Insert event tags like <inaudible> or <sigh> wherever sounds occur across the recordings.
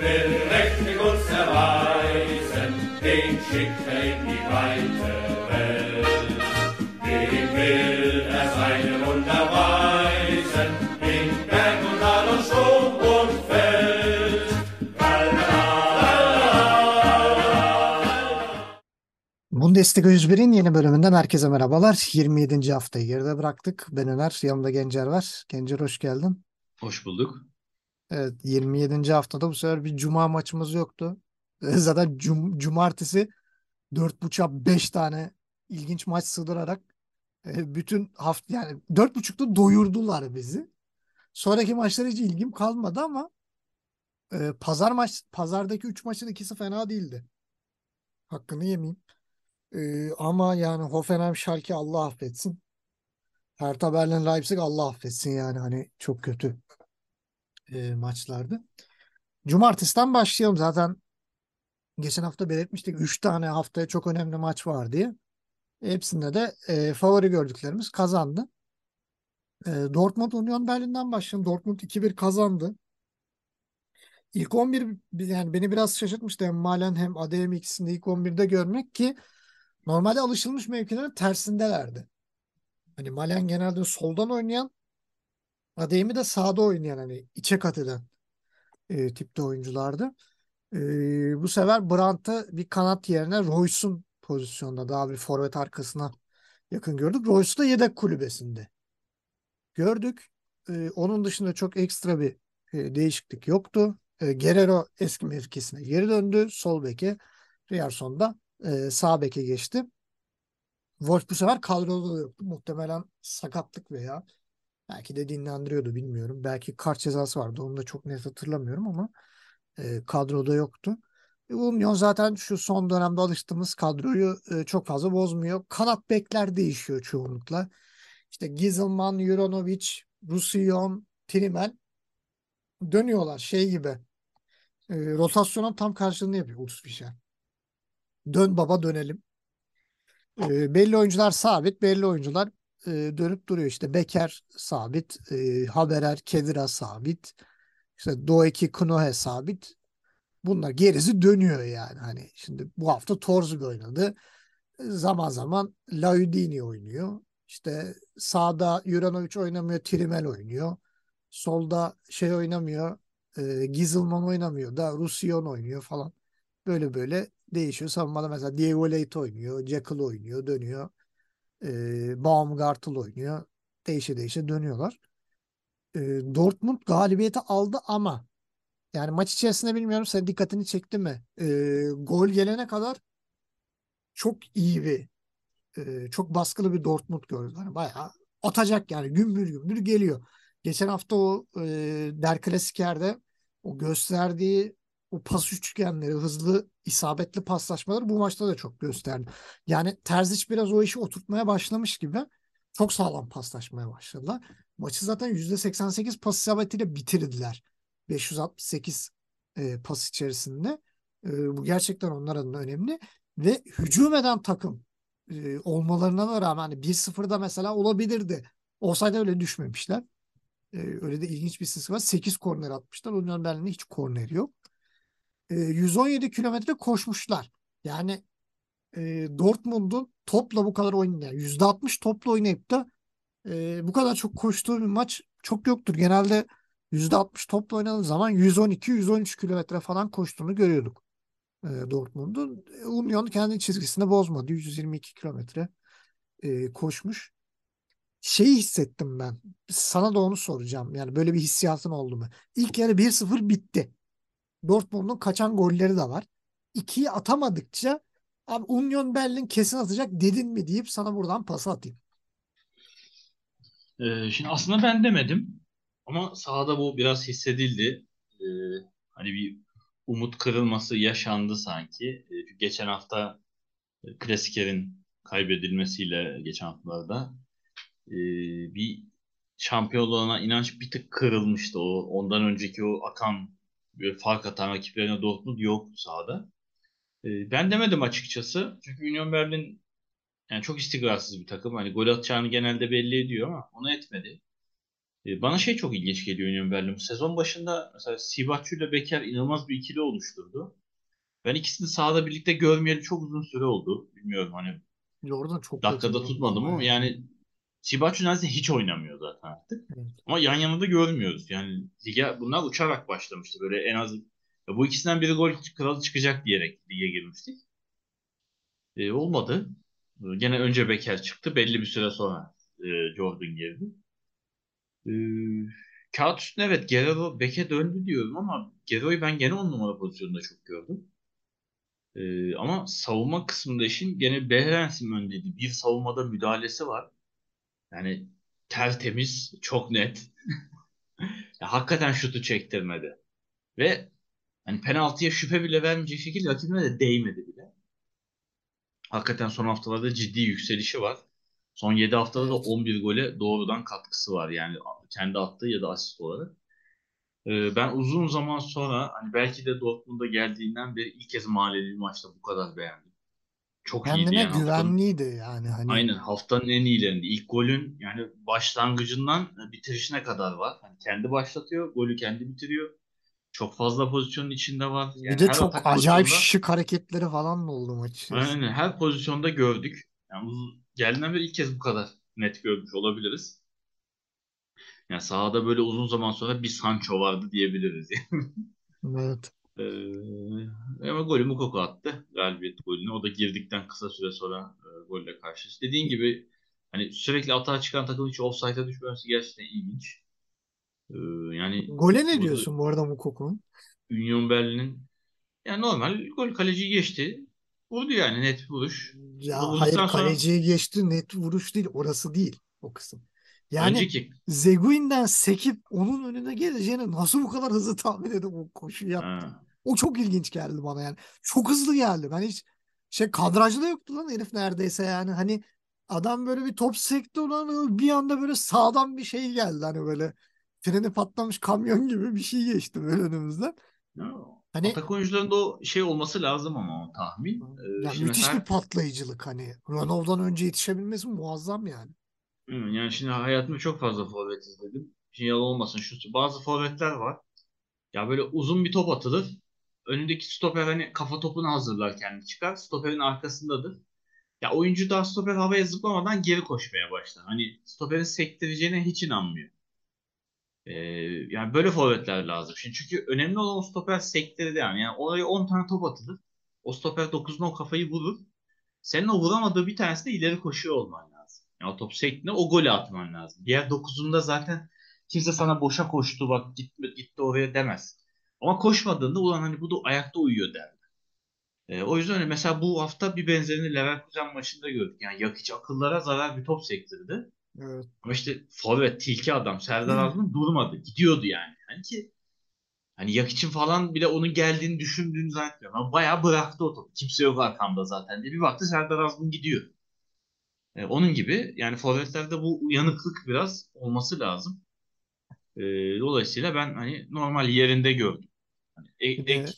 will mächtig uns erweisen, den schickt in die weite Welt. Dem will er seine Wunder weisen, in Berg und Tal und Sturm und Feld. Bundesliga 101'in yeni bölümünden herkese merhabalar. 27. haftayı geride bıraktık. Ben Öner, yanımda Gencer var. Gencer hoş geldin. Hoş bulduk. Evet, 27. haftada bu sefer bir cuma maçımız yoktu. <laughs> Zaten cum cumartesi 4.5'a 5 tane ilginç maç sığdırarak e, bütün hafta yani 4.5'da doyurdular bizi. Sonraki maçlara hiç ilgim kalmadı ama e, pazar maç pazardaki 3 maçın ikisi fena değildi. Hakkını yemeyeyim. E, ama yani Hoffenheim Schalke Allah affetsin. Hertha Berlin Leipzig Allah affetsin yani hani çok kötü e, maçlardı. Cumartesiden başlayalım zaten geçen hafta belirtmiştik 3 tane haftaya çok önemli maç var diye. Hepsinde de e, favori gördüklerimiz kazandı. E, Dortmund Union Berlin'den başlayalım. Dortmund 2-1 kazandı. İlk 11 yani beni biraz şaşırtmıştı hem Malen hem Adeyemi ikisini ilk 11'de görmek ki normalde alışılmış mevkilerin tersindelerdi. Hani Malen genelde soldan oynayan Adeyemi de sağda oynayan hani içe kat eden e, tipte oyunculardı. E, bu sefer Brandt'ı bir kanat yerine Royce'un pozisyonda daha bir forvet arkasına yakın gördük. Royce da yedek kulübesinde gördük. E, onun dışında çok ekstra bir e, değişiklik yoktu. E, Guerrero eski mevkisine geri döndü. Sol beke. Riyerson da e, sağ beke geçti. Wolf bu sefer kadroda da yoktu. Muhtemelen sakatlık veya belki de dinlendiriyordu bilmiyorum. Belki kart cezası vardı. Onu da çok net hatırlamıyorum ama e, kadroda yoktu. E, Union zaten şu son dönemde alıştığımız kadroyu e, çok fazla bozmuyor. Kanat bekler değişiyor çoğunlukla. İşte Gizelman, Juronovic, Roussillon, Trimel dönüyorlar şey gibi. E, rotasyonun tam karşılığını yapıyor Urs Fischer. Dön baba dönelim. E, belli oyuncular sabit, belli oyuncular e, dönüp duruyor. İşte Becker sabit, e, Haberer, Kedira sabit, işte Doeki Knohe sabit. Bunlar gerisi dönüyor yani. Hani şimdi bu hafta Torzug oynadı. Zaman zaman Laudini oynuyor. İşte sağda Juranovic oynamıyor, Trimel oynuyor. Solda şey oynamıyor, e, Gizelman oynamıyor da Roussillon oynuyor falan. Böyle böyle değişiyor. Savunmada mesela Diego Leite oynuyor, Jekyll oynuyor, dönüyor. E, Baumgartel oynuyor. Değişe değişe dönüyorlar. E, Dortmund galibiyeti aldı ama yani maç içerisinde bilmiyorum sen dikkatini çekti mi? E, gol gelene kadar çok iyi bir e, çok baskılı bir Dortmund gördük. Hani bayağı atacak yani gümbür gümbür geliyor. Geçen hafta o e, Der Klasikler'de o gösterdiği o pas üçgenleri, hızlı, isabetli paslaşmaları bu maçta da çok gösterdi. Yani Terzic biraz o işi oturtmaya başlamış gibi çok sağlam paslaşmaya başladılar. Maçı zaten %88 pas isabetiyle bitirdiler. 568 e, pas içerisinde. E, bu gerçekten onlar adına önemli. Ve hücum eden takım e, olmalarına rağmen hani 1-0'da mesela olabilirdi. Olsaydı öyle düşmemişler. E, öyle de ilginç bir sesi var. 8 korner atmışlar. Union Berlin'de hiç korner yok. E, 117 kilometre koşmuşlar. Yani e, Dortmund'un topla bu kadar oynayan, yani %60 topla oynayıp da e, bu kadar çok koştuğu bir maç çok yoktur. Genelde %60 topla oynadığı zaman 112-113 kilometre falan koştuğunu görüyorduk e, Dortmund'un. Union kendi çizgisini bozmadı. 122 kilometre e, koşmuş. Şeyi hissettim ben. Sana da onu soracağım. Yani böyle bir hissiyatın oldu mu? İlk yarı 1-0 bitti. Dortmund'un kaçan golleri de var. İkiyi atamadıkça abi Union Berlin kesin atacak dedin mi deyip sana buradan pas atayım. Ee, şimdi aslında ben demedim ama sahada bu biraz hissedildi. Ee, hani bir umut kırılması yaşandı sanki. Ee, geçen hafta e, Klasiker'in kaybedilmesiyle geçen haftalarda e, bir şampiyonluğuna inanç bir tık kırılmıştı. O ondan önceki o akan böyle fark atan rakiplerine Dortmund yok sahada. E, ben demedim açıkçası. Çünkü Union Berlin yani çok istikrarsız bir takım. Hani gol atacağını genelde belli ediyor ama onu etmedi. E, Bana şey çok ilginç geliyor Union Berlin. Bu sezon başında mesela Sivakçı ile Beker inanılmaz bir ikili oluşturdu. Ben ikisini sahada birlikte görmeyeli çok uzun süre oldu. Bilmiyorum hani Jordan çok dakikada tutmadım ama ya. yani Sivakçı neredeyse hiç oynamıyor zaten artık. Evet. Ama yan yana da görmüyoruz. Yani lige bunlar uçarak başlamıştı. Böyle en az bu ikisinden biri gol kralı çıkacak diyerek lige girmiştik. E, olmadı. Gene önce Beker çıktı. Belli bir süre sonra e, Jordan girdi. E, kağıt üstünde evet Guerrero beke döndü diyorum ama Guerrero'yu ben gene on numara pozisyonunda çok gördüm. E, ama savunma kısmında işin gene Behrens'in önlediği bir savunmada müdahalesi var. Yani tertemiz, çok net. <laughs> Ya, hakikaten şutu çektirmedi. Ve hani penaltıya şüphe bile vermeyecek şekilde rakibine de değmedi bile. Hakikaten son haftalarda ciddi yükselişi var. Son 7 haftada da Evet. 11 gole doğrudan katkısı var. Yani kendi attığı ya da asist olarak. Ee, ben uzun zaman sonra hani belki de Dortmund'a geldiğinden beri ilk kez mahalleli bir maçta bu kadar beğendim. Çok iyiydi Kendine yani haftanın, güvenliydi yani hani aynen haftanın en iyilerinde. İlk golün yani başlangıcından bitirişine kadar var. Hani kendi başlatıyor, golü kendi bitiriyor. Çok fazla pozisyonun içinde var. bir Yani de her çok acayip pozisyonda şık hareketleri falan da oldu maç aynen her pozisyonda gördük. Yani geldiğinden beri ilk kez bu kadar net görmüş olabiliriz. Yani sahada böyle uzun zaman sonra bir Sancho vardı diyebiliriz. Evet. Ee, ama golü Mukoko attı. Galibiyet golünü. O da girdikten kısa süre sonra e, golle karşı. Dediğin gibi hani sürekli atağa çıkan takım hiç offside'a düşmemesi gerçekten ilginç. Ee, yani Gole ne diyorsun bu arada Mukoko'nun? Union Berlin'in yani normal gol kaleciyi geçti. Vurdu yani net vuruş. Ya hayır sonra kaleciye geçti net vuruş değil orası değil o kısım. Yani önceki Zeguin'den sekip onun önüne geleceğini nasıl bu kadar hızlı tahmin edip o koşuyu yaptı? ha, O çok ilginç geldi bana yani. Çok hızlı geldi. Ben hiç şey kadrajda yoktu lan herif neredeyse yani. Hani adam böyle bir top sekti ulan bir anda böyle sağdan bir şey geldi hani böyle freni patlamış kamyon gibi bir şey geçti böyle önümüzden. ya, Hani atak oyuncularında o şey olması lazım ama o tahmin. Ee, ya şimdi müthiş bir mesela patlayıcılık hani. Renault'dan önce yetişebilmesi muazzam yani. Yani şimdi hayatımda çok fazla forvet izledim. Şimdi yalan olmasın şu bazı forvetler var. Ya böyle uzun bir top atılır. Önündeki stoper hani kafa topunu hazırlar kendi çıkar. Stoperin arkasındadır. Ya oyuncu daha stoper havaya zıplamadan geri koşmaya başlar. Hani stoperin sektireceğine hiç inanmıyor. Ee, yani böyle forvetler lazım. Şimdi çünkü önemli olan o stoper sektirdi yani. Yani oraya 10 tane top atılır. O stoper 9'una o kafayı vurur. Senin o vuramadığı bir tanesi de ileri koşuyor olman lazım. Yani o top sektiğinde o golü atman lazım. Diğer 9'unda zaten kimse sana boşa koştu bak gitti, gitti oraya demez. Ama koşmadığında ulan hani bu da ayakta uyuyor der. Ee, o yüzden mesela bu hafta bir benzerini Leverkusen maçında gördük. Yani Yakiç akıllara zarar bir top sektirdi. Evet. Ama işte forvet, tilki adam Serdar Azmun durmadı. Gidiyordu yani. Hani ki hani Yakic'in falan bile onun geldiğini düşündüğünü zannetmiyorum. Ama bayağı bıraktı o topu. Kimse yok arkamda zaten diye. Bir baktı Serdar Azmun gidiyor. Ee, onun gibi yani forvetlerde bu uyanıklık biraz olması lazım. Ee, dolayısıyla ben hani normal yerinde gördüm. Hani e- Bir ek,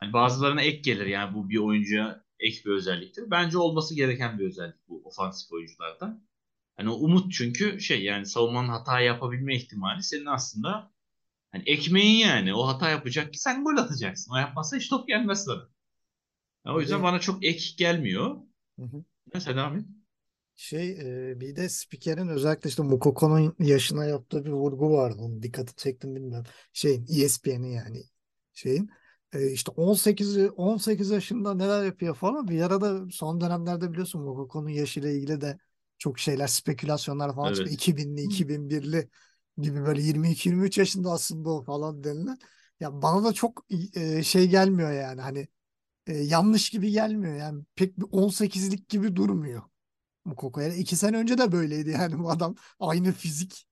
hani bazılarına ek gelir yani bu bir oyuncuya ek bir özelliktir. Bence olması gereken bir özellik bu ofansif oyuncularda. Hani o umut çünkü şey yani savunmanın hata yapabilme ihtimali senin aslında hani ekmeğin yani o hata yapacak ki sen gol atacaksın. O yapmazsa hiç top gelmez sana. Ya o yüzden de bana çok ek gelmiyor. Hı hı. Mesela devam et. Şey e, bir de spikerin özellikle işte Mukoko'nun yaşına yaptığı bir vurgu vardı. Onun dikkati çektim bilmiyorum. Şeyin ESPN'in yani şeyin. E, işte 18 18 yaşında neler yapıyor falan. Bir arada son dönemlerde biliyorsun Mukoko'nun yaşıyla ilgili de çok şeyler spekülasyonlar falan. Evet. 2000'li 2001'li gibi böyle 22-23 yaşında aslında o falan denilen. Ya bana da çok e, şey gelmiyor yani hani e, yanlış gibi gelmiyor yani pek bir 18'lik gibi durmuyor. Mukoko'ya. iki sene önce de böyleydi yani <laughs> bu adam aynı fizik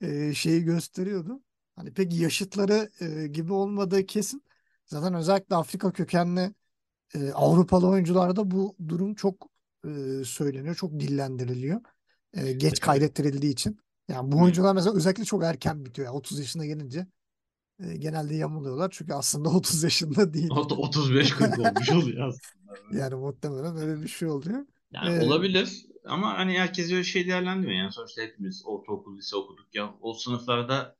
e, şeyi gösteriyordu. Hani pek yaşıtları e, gibi olmadığı kesin. Zaten özellikle Afrika kökenli e, Avrupalı oyuncularda bu durum çok e, söyleniyor, çok dillendiriliyor. E, geç kaydettirildiği için. Yani bu oyuncular mesela özellikle çok erken bitiyor. Yani 30 yaşına gelince e, genelde yamuluyorlar. Çünkü aslında <laughs> 30 yaşında değil. Ot- 35-40 olmuş oluyor aslında. <laughs> Yani muhtemelen öyle bir şey oluyor. Yani E, olabilir. Ama hani herkes öyle şey değerlendirmiyor. Yani sonuçta hepimiz ortaokul, lise okuduk ya. O sınıflarda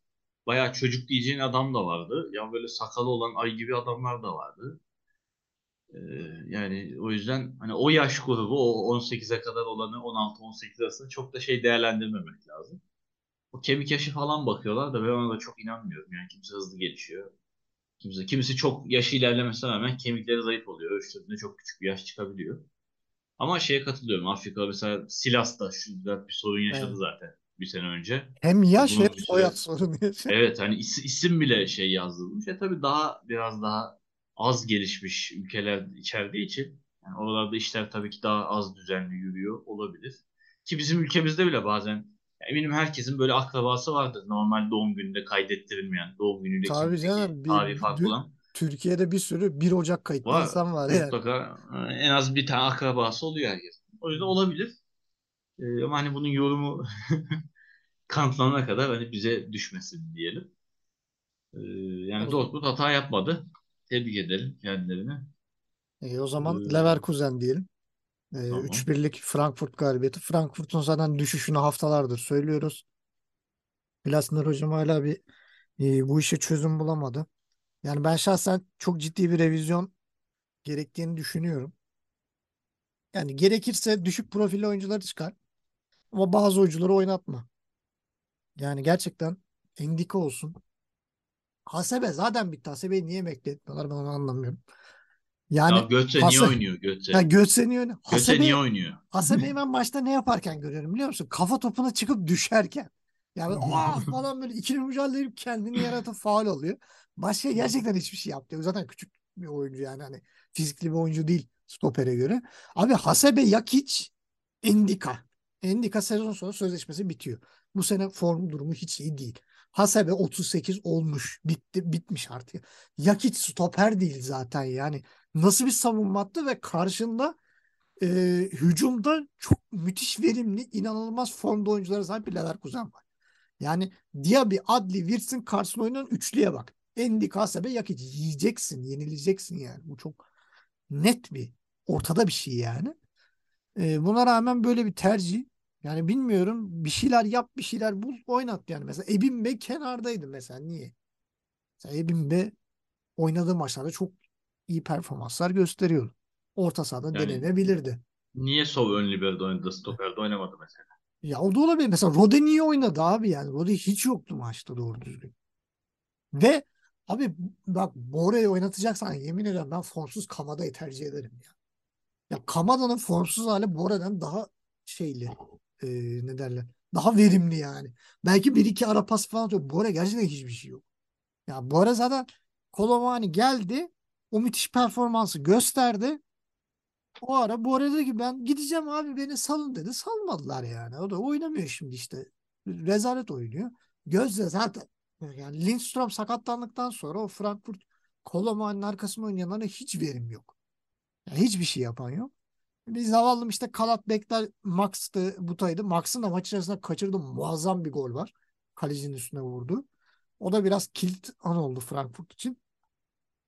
bayağı çocuk diyeceğin adam da vardı. Ya böyle sakalı olan ay gibi adamlar da vardı. Ee, yani o yüzden hani o yaş grubu o 18'e kadar olanı 16-18 arasında çok da şey değerlendirmemek lazım. O kemik yaşı falan bakıyorlar da ben ona da çok inanmıyorum. Yani kimse hızlı gelişiyor. Kimse, kimisi çok yaşı ilerlemesine rağmen kemikleri zayıf oluyor. Ölçtüğünde çok küçük bir yaş çıkabiliyor. Ama şeye katılıyorum. Afrika mesela Silas'ta şu bir sorun yaşadı Evet. zaten bir sene önce. Hem yaş Bunun hem süre- soyad sorunu. Evet hani is- isim bile şey yazılmış. E tabii daha biraz daha az gelişmiş ülkeler içerdiği için yani oralarda işler tabii ki daha az düzenli yürüyor olabilir. Ki bizim ülkemizde bile bazen eminim herkesin böyle akrabası vardır. Normal doğum gününde kaydettirilmeyen, doğum günüyle Tabii canım, bir- tarihi farklı olan Türkiye'de bir sürü 1 Ocak kayıtlı var. insan var yani. Mutlaka e, en az bir tane akrabası oluyor herkesin. O yüzden olabilir. E, ama hani bunun yorumu <laughs> kanıtlanana kadar hani bize düşmesin diyelim. E, yani Dortmund hata yapmadı. Tebrik ederim kendilerini. E, o zaman Ee, Leverkusen diyelim. E, Tamam. 3-1'lik Frankfurt galibiyeti. Frankfurt'un zaten düşüşünü haftalardır söylüyoruz. Glasner hocam hala bir e, bu işe çözüm bulamadı. Yani ben şahsen çok ciddi bir revizyon gerektiğini düşünüyorum. Yani gerekirse düşük profilli oyuncuları çıkar. Ama bazı oyuncuları oynatma. Yani gerçekten Endika olsun. Hasebe zaten bitti. Hasebe'yi niye bekletmiyorlar ben onu anlamıyorum. Yani ya Götze niye Hase- oynuyor Götze? ya Götze niye oynuyor? Götze Hasebe, niye oynuyor? Hasebe'yi ben maçta ne yaparken görüyorum biliyor musun? Kafa topuna çıkıp düşerken. Yani ah falan böyle ikili mücadele edip kendini yaratıp faul oluyor. Başka gerçekten hiçbir şey yapmıyor. Zaten küçük bir oyuncu yani hani fizikli bir oyuncu değil stopere göre. Abi Hasebe Yakic Endika. Endika sezon sonu sözleşmesi bitiyor. Bu sene form durumu hiç iyi değil. Hasebe 38 olmuş. Bitti, bitmiş artık. Yakic stoper değil zaten yani. Nasıl bir savunma hattı ve karşında e, hücumda çok müthiş verimli, inanılmaz formda oyunculara sahip bir Leverkusen var. Yani Diaby, Adli, Wirtz'in karşısına oynayan üçlüye bak. Endika, Hasebe, Yakic. Yiyeceksin, yenileceksin yani. Bu çok net bir, ortada bir şey yani. E, buna rağmen böyle bir tercih. Yani bilmiyorum. Bir şeyler yap, bir şeyler bul, oynat yani. Mesela Ebimbe kenardaydı mesela. Niye? Mesela Ebimbe oynadığı maçlarda çok iyi performanslar gösteriyordu. Orta sahada Yani- denenebilirdi. Niye Sol ön libero'da oynadı, stoperde oynamadı mesela? Ya o da olabilir. Mesela Rode niye oynadı abi yani? Rode hiç yoktu maçta doğru düzgün. Ve abi bak Bora'yı oynatacaksan yemin ederim ben formsuz Kamada'yı tercih ederim ya. Ya Kamada'nın formsuz hali Bora'dan daha şeyli e, ne derler daha verimli yani. Belki bir iki ara pas falan atıyor. Bora gerçekten hiçbir şey yok. Ya Bora zaten Kolomani geldi. O müthiş performansı gösterdi. O ara Bora dedi ki ben gideceğim abi beni salın dedi. Salmadılar yani. O da oynamıyor şimdi işte. Rezalet oynuyor. Gözde zaten yani Lindstrom sakatlandıktan sonra o Frankfurt Kolomani'nin arkasında oynayanlara hiç verim yok. Yani hiçbir şey yapan yok. Bir zavallım işte Kalat Bekler Max'tı Butay'dı. Max'ın da maç içerisinde kaçırdığı muazzam bir gol var. Kalecinin üstüne vurdu. O da biraz kilit an oldu Frankfurt için.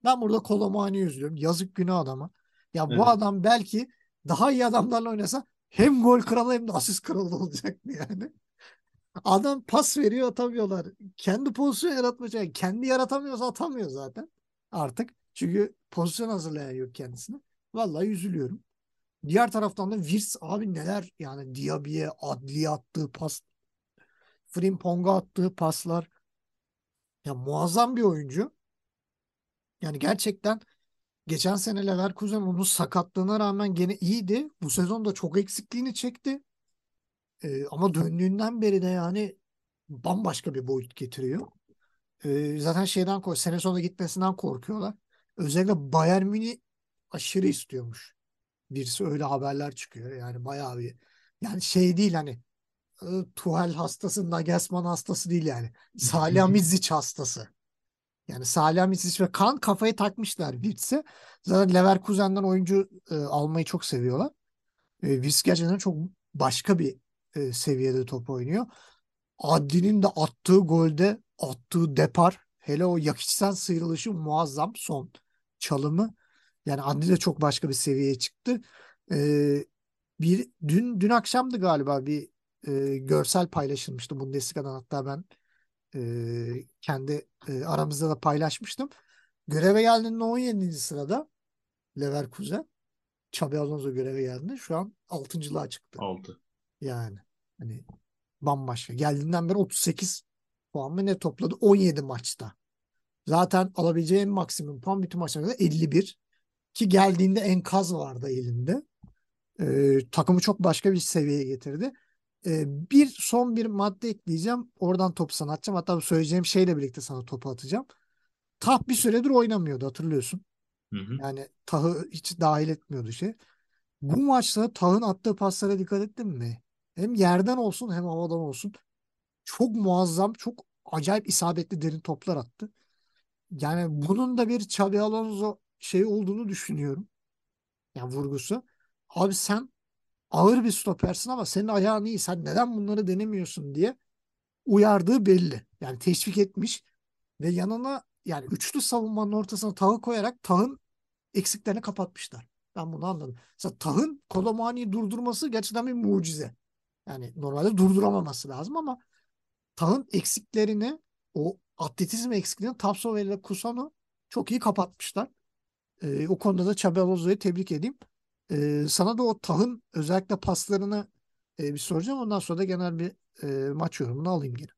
Ben burada Kolomani'yi üzülüyorum. Yazık günah adama. Ya bu Evet. adam belki daha iyi adamlarla oynasa hem gol kralı hem de asist kralı <laughs> olacaktı yani. Adam pas veriyor atamıyorlar. Kendi pozisyon yaratmaya çalışıyor. Kendi yaratamıyorsa atamıyor zaten artık. Çünkü pozisyon hazırlayan yok kendisine. Vallahi üzülüyorum. Diğer taraftan da Wirtz abi neler yani Diaby'e Adli'ye attığı pas Frimpong'a attığı paslar ya muazzam bir oyuncu. Yani gerçekten geçen sene Leverkusen onun sakatlığına rağmen gene iyiydi. Bu sezon da çok eksikliğini çekti. Ee, ama döndüğünden beri de yani bambaşka bir boyut getiriyor. Ee, zaten şeyden kork sene sonunda gitmesinden korkuyorlar. Özellikle Bayern Münih aşırı istiyormuş. Birisi öyle haberler çıkıyor. Yani bayağı bir yani şey değil hani e, Tuhel hastası, Nagelsmann hastası değil yani. Salihamidzic <laughs> hastası. Yani Salihamidzic ve Kan kafayı takmışlar Wirtz'e. Zaten Leverkusen'den oyuncu e, almayı çok seviyorlar. E, Wirtz gerçekten çok başka bir e, seviyede top oynuyor. Adli'nin de attığı golde attığı depar hele o Yakic'ten sıyrılışı muazzam son çalımı. Yani Adli de çok başka bir seviyeye çıktı. Ee, bir dün dün akşamdı galiba bir e, görsel paylaşılmıştı Bundesliga'dan hatta ben e, kendi e, aramızda da paylaşmıştım. Göreve geldiğinde 17. sırada Leverkusen. Xabi Alonso göreve geldi. Şu an 6.lığa çıktı. 6. Yani hani bambaşka. Geldiğinden beri 38 puan mı ne topladı? 17 maçta. Zaten alabileceği en maksimum puan bütün maçlarda 51. Ki geldiğinde enkaz vardı elinde. Ee, takımı çok başka bir seviyeye getirdi. Ee, bir son bir madde ekleyeceğim. Oradan topu sana atacağım. Hatta söyleyeceğim şeyle birlikte sana topu atacağım. Tah bir süredir oynamıyordu hatırlıyorsun. Hı hı. Yani Tah'ı hiç dahil etmiyordu şey. Bu maçta Tah'ın attığı paslara dikkat ettin mi? Hem yerden olsun hem havadan olsun. Çok muazzam, çok acayip isabetli derin toplar attı. Yani bunun da bir Xabi Alonso şey olduğunu düşünüyorum. Yani vurgusu. Abi sen ağır bir stopersin ama senin ayağın iyi. Sen neden bunları denemiyorsun diye uyardığı belli. Yani teşvik etmiş ve yanına yani üçlü savunmanın ortasına Tah'ı koyarak Tah'ın eksiklerini kapatmışlar. Ben bunu anladım. Mesela Tah'ın Kolomani'yi durdurması gerçekten bir mucize. Yani normalde durduramaması lazım ama Tah'ın eksiklerini o atletizm eksikliğini Tapsova ile Kusano çok iyi kapatmışlar. Ee, o konuda da Xabi Alonso'yu tebrik edeyim. Ee, sana da o Tah'ın özellikle paslarını e, bir soracağım. Ondan sonra da genel bir e, maç yorumunu alayım geri.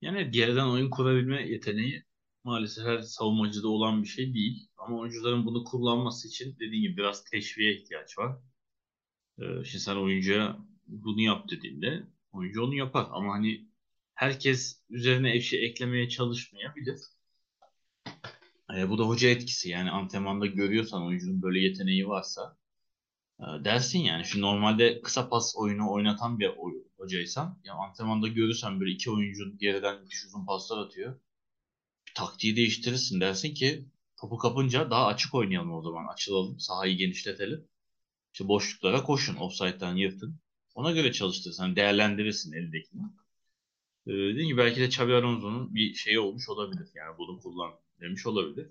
Yani diğerden oyun kurabilme yeteneği maalesef her savunmacıda olan bir şey değil. Ama oyuncuların bunu kullanması için dediğim gibi biraz teşviğe ihtiyaç var. Ee, şimdi sen oyuncuya bunu yap dediğinde oyuncu onu yapar. Ama hani herkes üzerine bir şey eklemeye çalışmayabilir. Ee, bu da hoca etkisi. Yani antrenmanda görüyorsan oyuncunun böyle yeteneği varsa e, dersin yani. Şimdi normalde kısa pas oyunu oynatan bir oy- hocaysan ya antrenmanda görürsen böyle iki oyuncu geriden müthiş uzun paslar atıyor. Taktiği değiştirirsin. Dersin ki topu kapınca daha açık oynayalım o zaman. Açılalım. Sahayı genişletelim. İşte boşluklara koşun. Offside'dan yırtın. Ona göre çalıştırırsan değerlendirirsin eldekini. Ee, dediğim gibi belki de Xabi Alonso'nun bir şeyi olmuş olabilir. Yani bunu kullan demiş olabilir.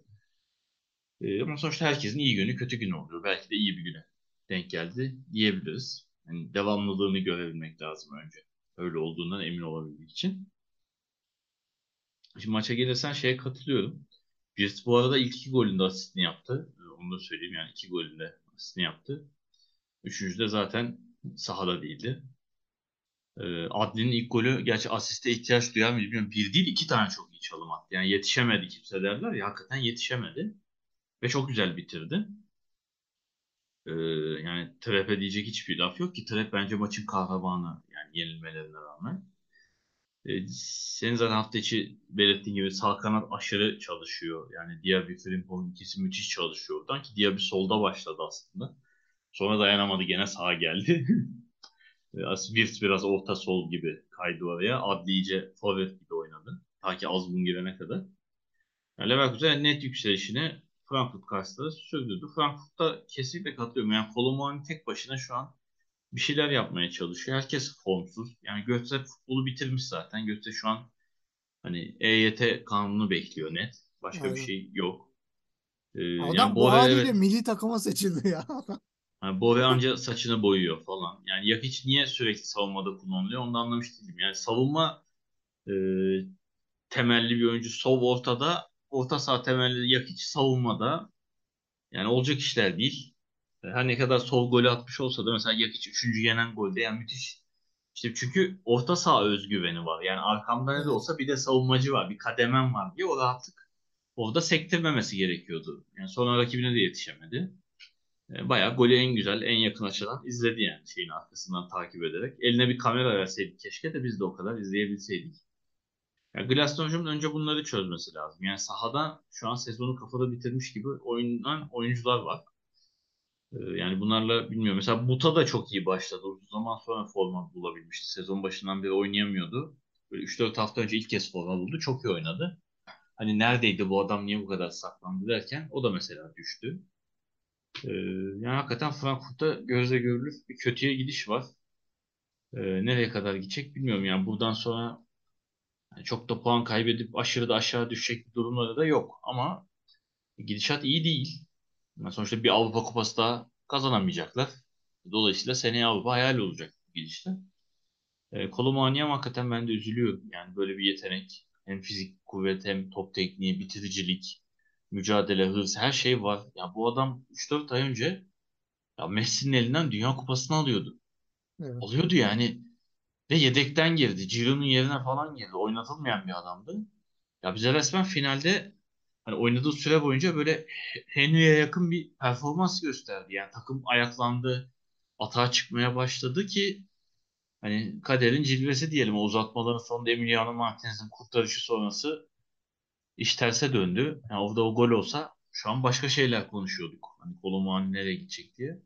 Ee, ama sonuçta herkesin iyi günü kötü günü oluyor. Belki de iyi bir güne denk geldi diyebiliriz. Yani devamlılığını görebilmek lazım önce. Öyle olduğundan emin olabilmek için. Şimdi maça gelirsen şeye katılıyorum. Birisi bu arada ilk iki golünde asistini yaptı. Ee, Onu da söyleyeyim yani iki golünde asistini yaptı. Üçüncü de zaten sahada değildi. Ee, Adli'nin ilk golü gerçi asiste ihtiyaç duyan bilmiyorum. Bir değil iki tane çok iyi çalım attı. Yani yetişemedi kimse derler ya hakikaten yetişemedi. Ve çok güzel bitirdi. Ee, yani Trap'e diyecek hiçbir laf yok ki. Trap bence maçın kahramanı yani yenilmelerine rağmen. Ee, senin zaten hafta içi belirttiğin gibi sağ kanat aşırı çalışıyor. Yani Diaby, Frimpong ikisi müthiş çalışıyor oradan ki Diaby solda başladı aslında. Sonra dayanamadı gene sağa geldi. <laughs> Wirtz biraz orta sol gibi kaydı oraya. Adli iyice forvet gibi oynadı. Ta ki Azbun girene kadar. Yani Leverkusen net yükselişini Frankfurt karşısında sürdürdü. Frankfurt'ta kesinlikle katılıyorum. Yani Kolomani tek başına şu an bir şeyler yapmaya çalışıyor. Herkes formsuz. Yani Götze futbolu bitirmiş zaten. Götze şu an hani EYT kanunu bekliyor net. Başka bir Aynen. şey yok. Ee, Adam yani bu haliyle evet. milli takıma seçildi ya. <laughs> Yani Bove anca saçını boyuyor falan. Yani Yakic niye sürekli savunmada kullanılıyor onu da anlamış değilim. Yani savunma e, temelli bir oyuncu Sov ortada, orta saha temelli Yakic savunmada. Yani olacak işler değil. E, Her ne kadar Sov golü atmış olsa da mesela Yakic 3. yenen golde yani müthiş. İşte çünkü orta saha özgüveni var. Yani arkamda ne de olsa bir de savunmacı var, bir kademem var diye o rahatlık orada sektirmemesi gerekiyordu. Yani sonra rakibine de yetişemedi. E, Bayağı golü en güzel, en yakın açıdan izledi yani şeyin arkasından takip ederek. Eline bir kamera verseydik keşke de biz de o kadar izleyebilseydik. Yani Glastonbury'un önce bunları çözmesi lazım. Yani sahada şu an sezonu kafada bitirmiş gibi oynayan oyuncular var. E, Yani bunlarla bilmiyorum. Mesela Buta da çok iyi başladı. Uzun zaman sonra forma bulabilmişti. Sezon başından beri oynayamıyordu. Böyle 3-4 hafta önce ilk kez forma buldu. Çok iyi oynadı. Hani neredeydi bu adam niye bu kadar saklandı derken o da mesela düştü. Ee, yani hakikaten Frankfurt'ta gözle görülür bir kötüye gidiş var. Ee, nereye kadar gidecek bilmiyorum. Yani buradan sonra çok da puan kaybedip aşırı da aşağı düşecek bir durumları da yok. Ama gidişat iyi değil. Yani sonuçta bir Avrupa Kupası daha kazanamayacaklar. Dolayısıyla seneye Avrupa hayal olacak gidişte. E, Kolomani ama hakikaten ben de üzülüyorum. Yani böyle bir yetenek. Hem fizik kuvvet hem top tekniği, bitiricilik, mücadele, hırs her şey var. Ya bu adam 3-4 ay önce ya Messi'nin elinden Dünya Kupası'nı alıyordu. Evet. Alıyordu yani. Ve yedekten girdi. Ciro'nun yerine falan girdi. Oynatılmayan bir adamdı. Ya bize resmen finalde hani oynadığı süre boyunca böyle Henry'e yakın bir performans gösterdi. Yani takım ayaklandı. Atağa çıkmaya başladı ki hani kaderin cilvesi diyelim. O uzatmaların sonunda Emiliano Martinez'in kurtarışı sonrası iş terse döndü. Yani orada o gol olsa şu an başka şeyler konuşuyorduk. Hani Kolomani nereye gidecek diye.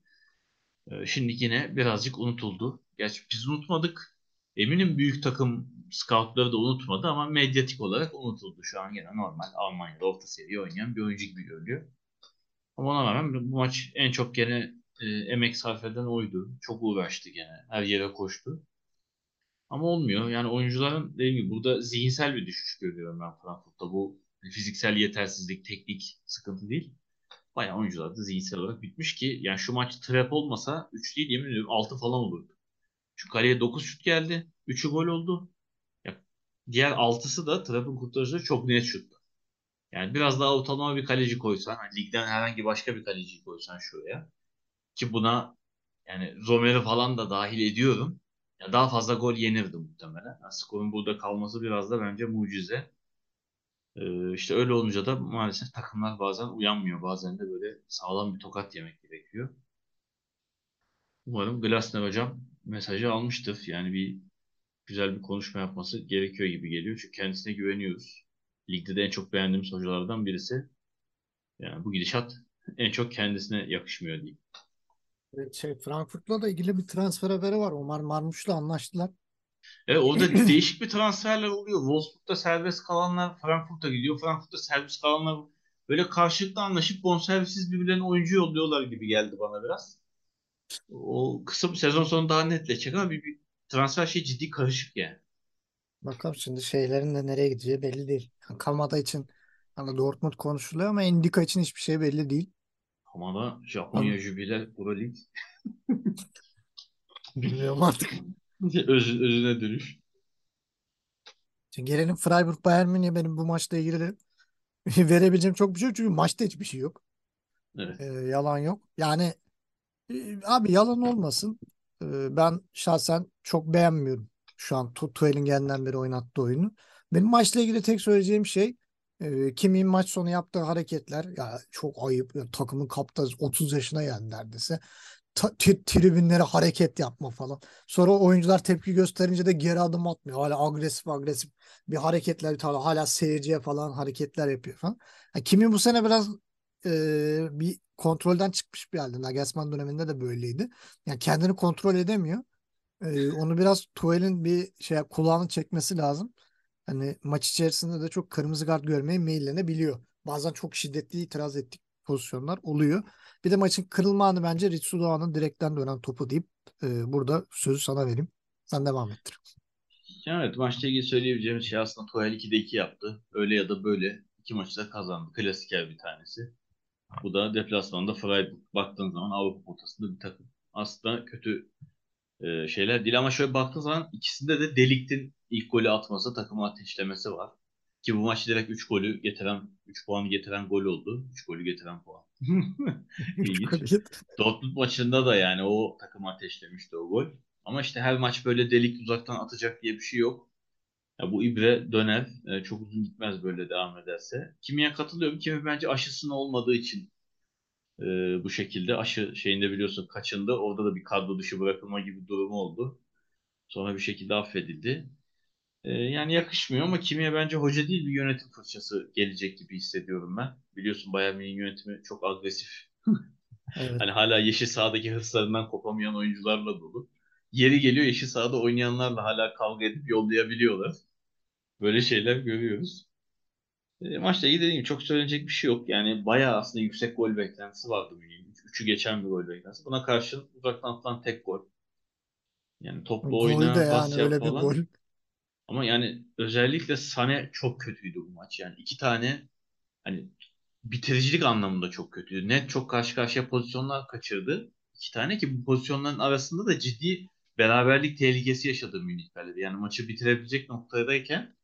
Ee, Şimdi yine birazcık unutuldu. Gerçi biz unutmadık. Eminim büyük takım scoutları da unutmadı ama medyatik olarak unutuldu. Şu an yine normal Almanya'da orta seviye oynayan bir oyuncu gibi görülüyor. Ama ona rağmen bu maç en çok gene e, emek sarf eden oydu. Çok uğraştı gene. Her yere koştu. Ama olmuyor. Yani oyuncuların dediğim gibi burada zihinsel bir düşüş görüyorum ben Frankfurt'ta. Bu fiziksel yetersizlik, teknik sıkıntı değil. Bayağı oyuncular da zihinsel olarak bitmiş ki yani şu maç trap olmasa 3 değil yemin ediyorum 6 falan olurdu. Şu kaleye 9 şut geldi. 3'ü gol oldu. Ya, diğer 6'sı da trap'ın kurtarıcıları çok net şuttu. Yani biraz daha ortalama bir kaleci koysan, hani ligden herhangi başka bir kaleci koysan şuraya ki buna yani Romer'i falan da dahil ediyorum. Ya daha fazla gol yenirdi muhtemelen. Yani skorun burada kalması biraz da bence mucize. Ee, işte öyle olunca da maalesef takımlar bazen uyanmıyor. Bazen de böyle sağlam bir tokat yemek gerekiyor. Umarım Glasner hocam mesajı almıştır. Yani bir güzel bir konuşma yapması gerekiyor gibi geliyor. Çünkü kendisine güveniyoruz. Ligde de en çok beğendiğimiz hocalardan birisi. Yani bu gidişat en çok kendisine yakışmıyor diyeyim. Evet, şey, Frankfurt'la da ilgili bir transfer haberi var. Omar Marmuş'la anlaştılar. Evet orada <clears throat> değişik bir transferler oluyor. Wolfsburg'da serbest kalanlar Frankfurt'a gidiyor. Frankfurt'ta serbest kalanlar böyle karşılıklı anlaşıp bonservissiz birbirlerine oyuncu yolluyorlar gibi geldi bana biraz. O bir sezon sonu daha netleşecek ama bir, bir transfer şey ciddi karışık yani. Bakalım şimdi şeylerin de nereye gideceği belli değil. Yani Kamada için hani Dortmund konuşuluyor ama Endika için hiçbir şey belli değil. Ama da Japonya jübile Euroleague <laughs> Bilmiyorum artık. <laughs> öz, özüne dönüş. Şimdi gelelim Freiburg Bayern Münih'e benim bu maçla ilgili <laughs> verebileceğim çok bir şey yok. Çünkü maçta hiçbir şey yok. Evet. Ee, yalan yok. Yani e, abi yalan olmasın. Ee, ben şahsen çok beğenmiyorum şu an Tu- Tuchel'in geldiğinden beri oynattığı oyunu. Benim maçla ilgili tek söyleyeceğim şey e, Kimin maç sonu yaptığı hareketler ya çok ayıp. Ya, takımın kaptanı 30 yaşına geldi neredeyse. Tribünlere hareket yapma falan. Sonra oyuncular tepki gösterince de geri adım atmıyor. Hala agresif agresif bir hareketler hala, hala seyirciye falan hareketler yapıyor falan. Ya, Kimin bu sene biraz e, bir kontrolden çıkmış bir halde. Nagelsmann döneminde de böyleydi. Yani kendini kontrol edemiyor. E, onu biraz Tuchel'in bir şey kulağını çekmesi lazım. Hani maç içerisinde de çok kırmızı kart görmeye meyillenebiliyor. Bazen çok şiddetli itiraz ettik pozisyonlar oluyor. Bir de maçın kırılma anı bence Ritsu Doğan'ın direkten dönen topu deyip e, burada sözü sana vereyim. Sen devam ettir. Yani evet maçla ilgili söyleyebileceğimiz şey aslında Tuchel 2'de 2 yaptı. Öyle ya da böyle iki maçı da kazandı. Klasiker bir tanesi. Bu da deplasmanda Freiburg baktığın zaman Avrupa potasında bir takım. Aslında kötü e, şeyler değil ama şöyle baktığın zaman ikisinde de Delik'tin ilk golü atması, takımı ateşlemesi var. Ki bu maç direkt 3 golü getiren, 3 puanı getiren gol oldu. 3 golü getiren puan. <laughs> İlginç. Dortmund maçında da yani o takımı ateşlemişti o gol. Ama işte her maç böyle delik uzaktan atacak diye bir şey yok. Ya bu ibre döner. E, çok uzun gitmez böyle devam ederse. Kimiye katılıyorum. Kimi bence aşısının olmadığı için e, bu şekilde aşı şeyinde biliyorsun kaçındı. Orada da bir kadro dışı bırakılma gibi durumu oldu. Sonra bir şekilde affedildi. E, yani yakışmıyor ama kimiye bence hoca değil bir yönetim fırçası gelecek gibi hissediyorum ben. Biliyorsun Bayern Münih'in yönetimi çok agresif. <laughs> Evet. Hani hala yeşil sahadaki hırslarından kopamayan oyuncularla dolu. Yeri geliyor yeşil sahada oynayanlarla hala kavga edip yollayabiliyorlar. Böyle şeyler görüyoruz. E, maçla ilgili dediğim gibi çok söylenecek bir şey yok. Yani bayağı aslında yüksek gol beklentisi vardı. Üçü geçen bir gol beklentisi. Buna karşın uzaktan atılan tek gol. Yani toplu Gol de oyna, yani öyle bir gol. Ama yani özellikle Sane çok kötüydü bu maç. Yani iki tane hani bitiricilik anlamında çok kötüydü. Net çok karşı karşıya pozisyonlar kaçırdı. iki tane ki bu pozisyonların arasında da ciddi beraberlik tehlikesi yaşadı Münih kalede. Yani maçı bitirebilecek noktadayken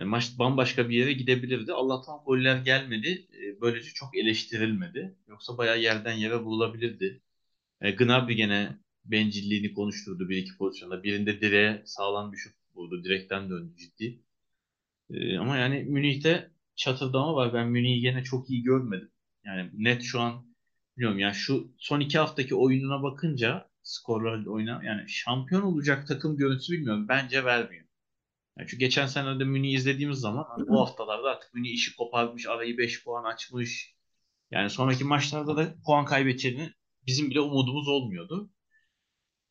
yani maç bambaşka bir yere gidebilirdi. Allah'tan goller gelmedi. E, böylece çok eleştirilmedi. Yoksa bayağı yerden yere vurulabilirdi. E, Gnabry gene bencilliğini konuşturdu bir iki pozisyonda. Birinde direğe sağlam bir şut vurdu. Direkten döndü ciddi. E, ama yani Münih'te çatırdama var. Ben Münih'i gene çok iyi görmedim. Yani net şu an bilmiyorum yani şu son iki haftaki oyununa bakınca skorlar oyuna yani şampiyon olacak takım görüntüsü bilmiyorum. Bence vermiyor. Yani çünkü geçen sene de Münih'i izlediğimiz zaman hani bu haftalarda artık Münih işi koparmış, arayı 5 puan açmış. Yani sonraki maçlarda da puan kaybedeceğini bizim bile umudumuz olmuyordu.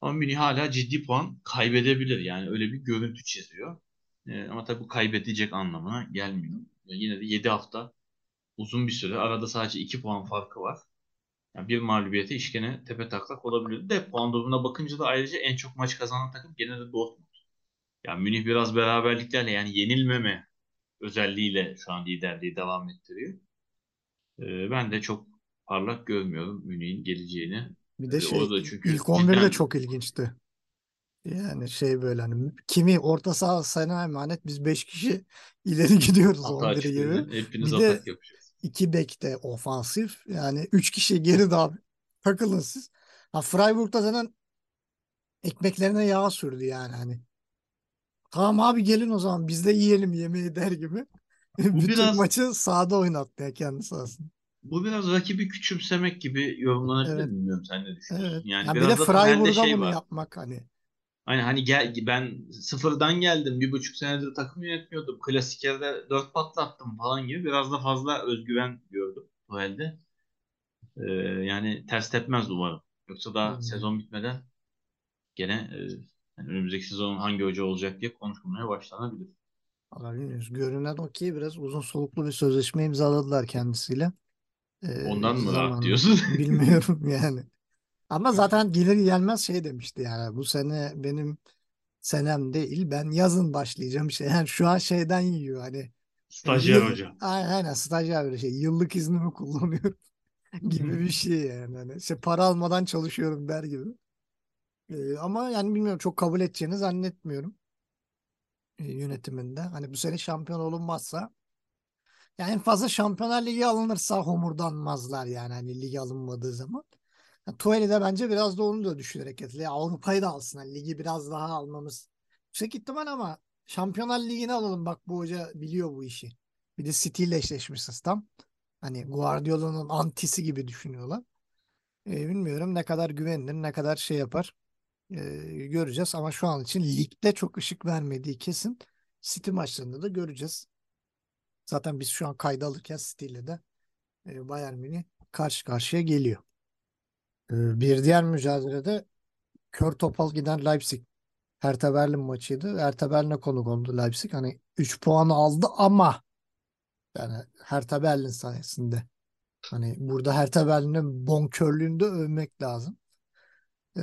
Ama Münih hala ciddi puan kaybedebilir. Yani öyle bir görüntü çiziyor. Ee, ama tabii bu kaybedecek anlamına gelmiyor. Yani yine de 7 hafta uzun bir süre. Arada sadece 2 puan farkı var. Yani bir mağlubiyete iş gene tepe taklak olabilirdi. De puan durumuna bakınca da ayrıca en çok maç kazanan takım gene de Dortmund. Yani Münih biraz beraberliklerle yani yenilmeme özelliğiyle şu an liderliği devam ettiriyor. Ee, ben de çok parlak görmüyorum Münih'in geleceğini. Bir de Ee, şey orada çünkü ilk 11 de çok ilginçti. Yani şey böyle hani kimi orta saha sana emanet biz 5 kişi ileri <laughs> gidiyoruz hata 11'i gibi. Hepiniz Bir de yapacağız. iki bek de ofansif. Yani 3 kişi geri daha takılın siz. Ha, Freiburg'da zaten ekmeklerine yağ sürdü yani hani. Tamam abi gelin o zaman biz de yiyelim yemeği der gibi. Bu <laughs> Bütün biraz maçı sahada oynattı ya kendi sahasında. bu biraz rakibi küçümsemek gibi yorumlanabilir Evet. mi bilmiyorum sen ne düşünüyorsun? Evet. Yani Ya bir de biraz da temelde Freiburg'a şey bunu var. yapmak hani. Hani hani gel ben sıfırdan geldim bir buçuk senedir takım yönetmiyordum. Klasik yerde dört patlattım falan gibi biraz da fazla özgüven gördüm bu elde. Ee, yani ters tepmez umarım. Yoksa daha Bilmiyorum. sezon bitmeden gene e, yani önümüzdeki sezon hangi hoca olacak diye konuşulmaya başlanabilir. Valla bilmiyoruz. Görünen o ki biraz uzun soluklu bir sözleşme imzaladılar kendisiyle. Ee, Ondan mı rahat diyorsun? <laughs> Bilmiyorum <laughs> yani. Ama zaten gelir gelmez şey demişti yani bu sene benim senem değil ben yazın başlayacağım şey. Yani şu an şeyden yiyor hani Stajyer yıl, hoca. aynen, aynen stajyer böyle şey yıllık iznimi kullanıyorum <laughs> gibi bir şey yani. Hani işte para almadan çalışıyorum der gibi. Ee, ama yani bilmiyorum çok kabul edeceğini zannetmiyorum e, yönetiminde. Hani bu sene şampiyon olunmazsa yani en fazla Şampiyonlar Ligi alınırsa homurdanmazlar yani hani ligi alınmadığı zaman. Yani Tuchel de bence biraz da onu da düşünerek yaptı. Ya Avrupa'yı da alsın. Hani ligi biraz daha almamız yüksek ihtimal ama Şampiyonlar Ligi'ni alalım. Bak bu hoca biliyor bu işi. Bir de City ile eşleşmişiz tam. Hani Guardiola'nın antisi gibi düşünüyorlar. E, bilmiyorum ne kadar güvenilir, ne kadar şey yapar. E, göreceğiz ama şu an için ligde çok ışık vermediği kesin. City maçlarında da göreceğiz. Zaten biz şu an kayda alırken City ile de e, Bayern Münih karşı karşıya geliyor. E, bir diğer mücadelede kör topal giden Leipzig Hertha Berlin maçıydı. Hertha Berlin'e konuk oldu Leipzig. Hani 3 puanı aldı ama yani Hertha Berlin sayesinde. Hani burada Hertha Berlin'in bonkörlüğünü de övmek lazım.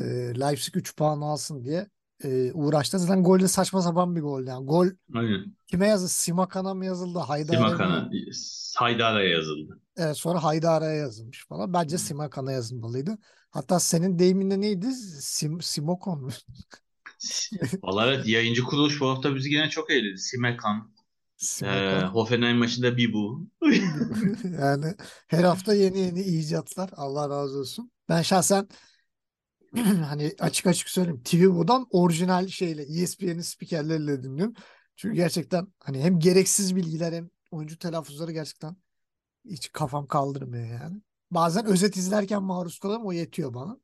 E, Leipzig 3 puan alsın diye e, uğraştı. Zaten gol de saçma sapan bir gol. Yani gol Aynen. kime yazıldı? Simakan'a mı yazıldı? Haydar'a? Simakan'a, Haydar'a yazıldı. Evet, sonra Haydar'a yazılmış falan. Bence Simakan'a yazılmalıydı. Hatta senin deyiminle neydi? Sim, Simokon mu? <laughs> Vallahi evet yayıncı kuruluş bu hafta bizi gene çok eğledi. Simekan, e, Simokon. Hoffenheim maçında Bibu. <laughs> Yani her hafta yeni yeni icatlar. Allah razı olsun. Ben şahsen <clears throat> hani açık açık söyleyeyim. TV'den orijinal şeyle ESPN'in spikerleriyle dinliyorum. Çünkü gerçekten hani hem gereksiz bilgiler hem oyuncu telaffuzları gerçekten hiç kafam kaldırmıyor yani. Bazen özet izlerken maruz kalıyorum o yetiyor bana.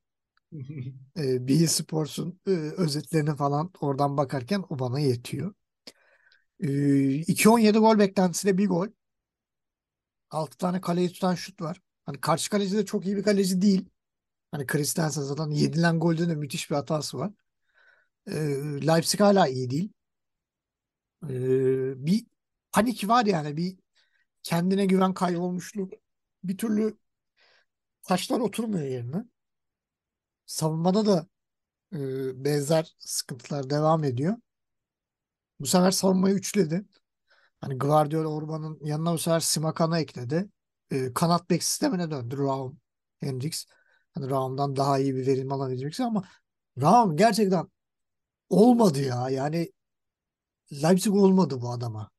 <laughs> E, Bein Sports'un e, özetlerini falan oradan bakarken o bana yetiyor. E, 2-17 gol beklentisiyle bir gol. 6 tane kaleyi tutan şut var. Hani karşı kaleci de çok iyi bir kaleci değil. Hani Christensen zaten yedilen golde de müthiş bir hatası var. E, Leipzig hala iyi değil. E, bir panik var yani bir kendine güven kaybolmuşluk. Bir türlü taşlar oturmuyor yerine. Savunmada da e, benzer sıkıntılar devam ediyor. Bu sefer savunmayı üçledi. Hani Guardiola Orban'ın yanına bu sefer Simakan'ı ekledi. E, kanat bek sistemine döndü Raum Hendricks. Hani Raum'dan daha iyi bir verim alabileceksin ama Raum gerçekten olmadı ya. Yani Leipzig olmadı bu adama.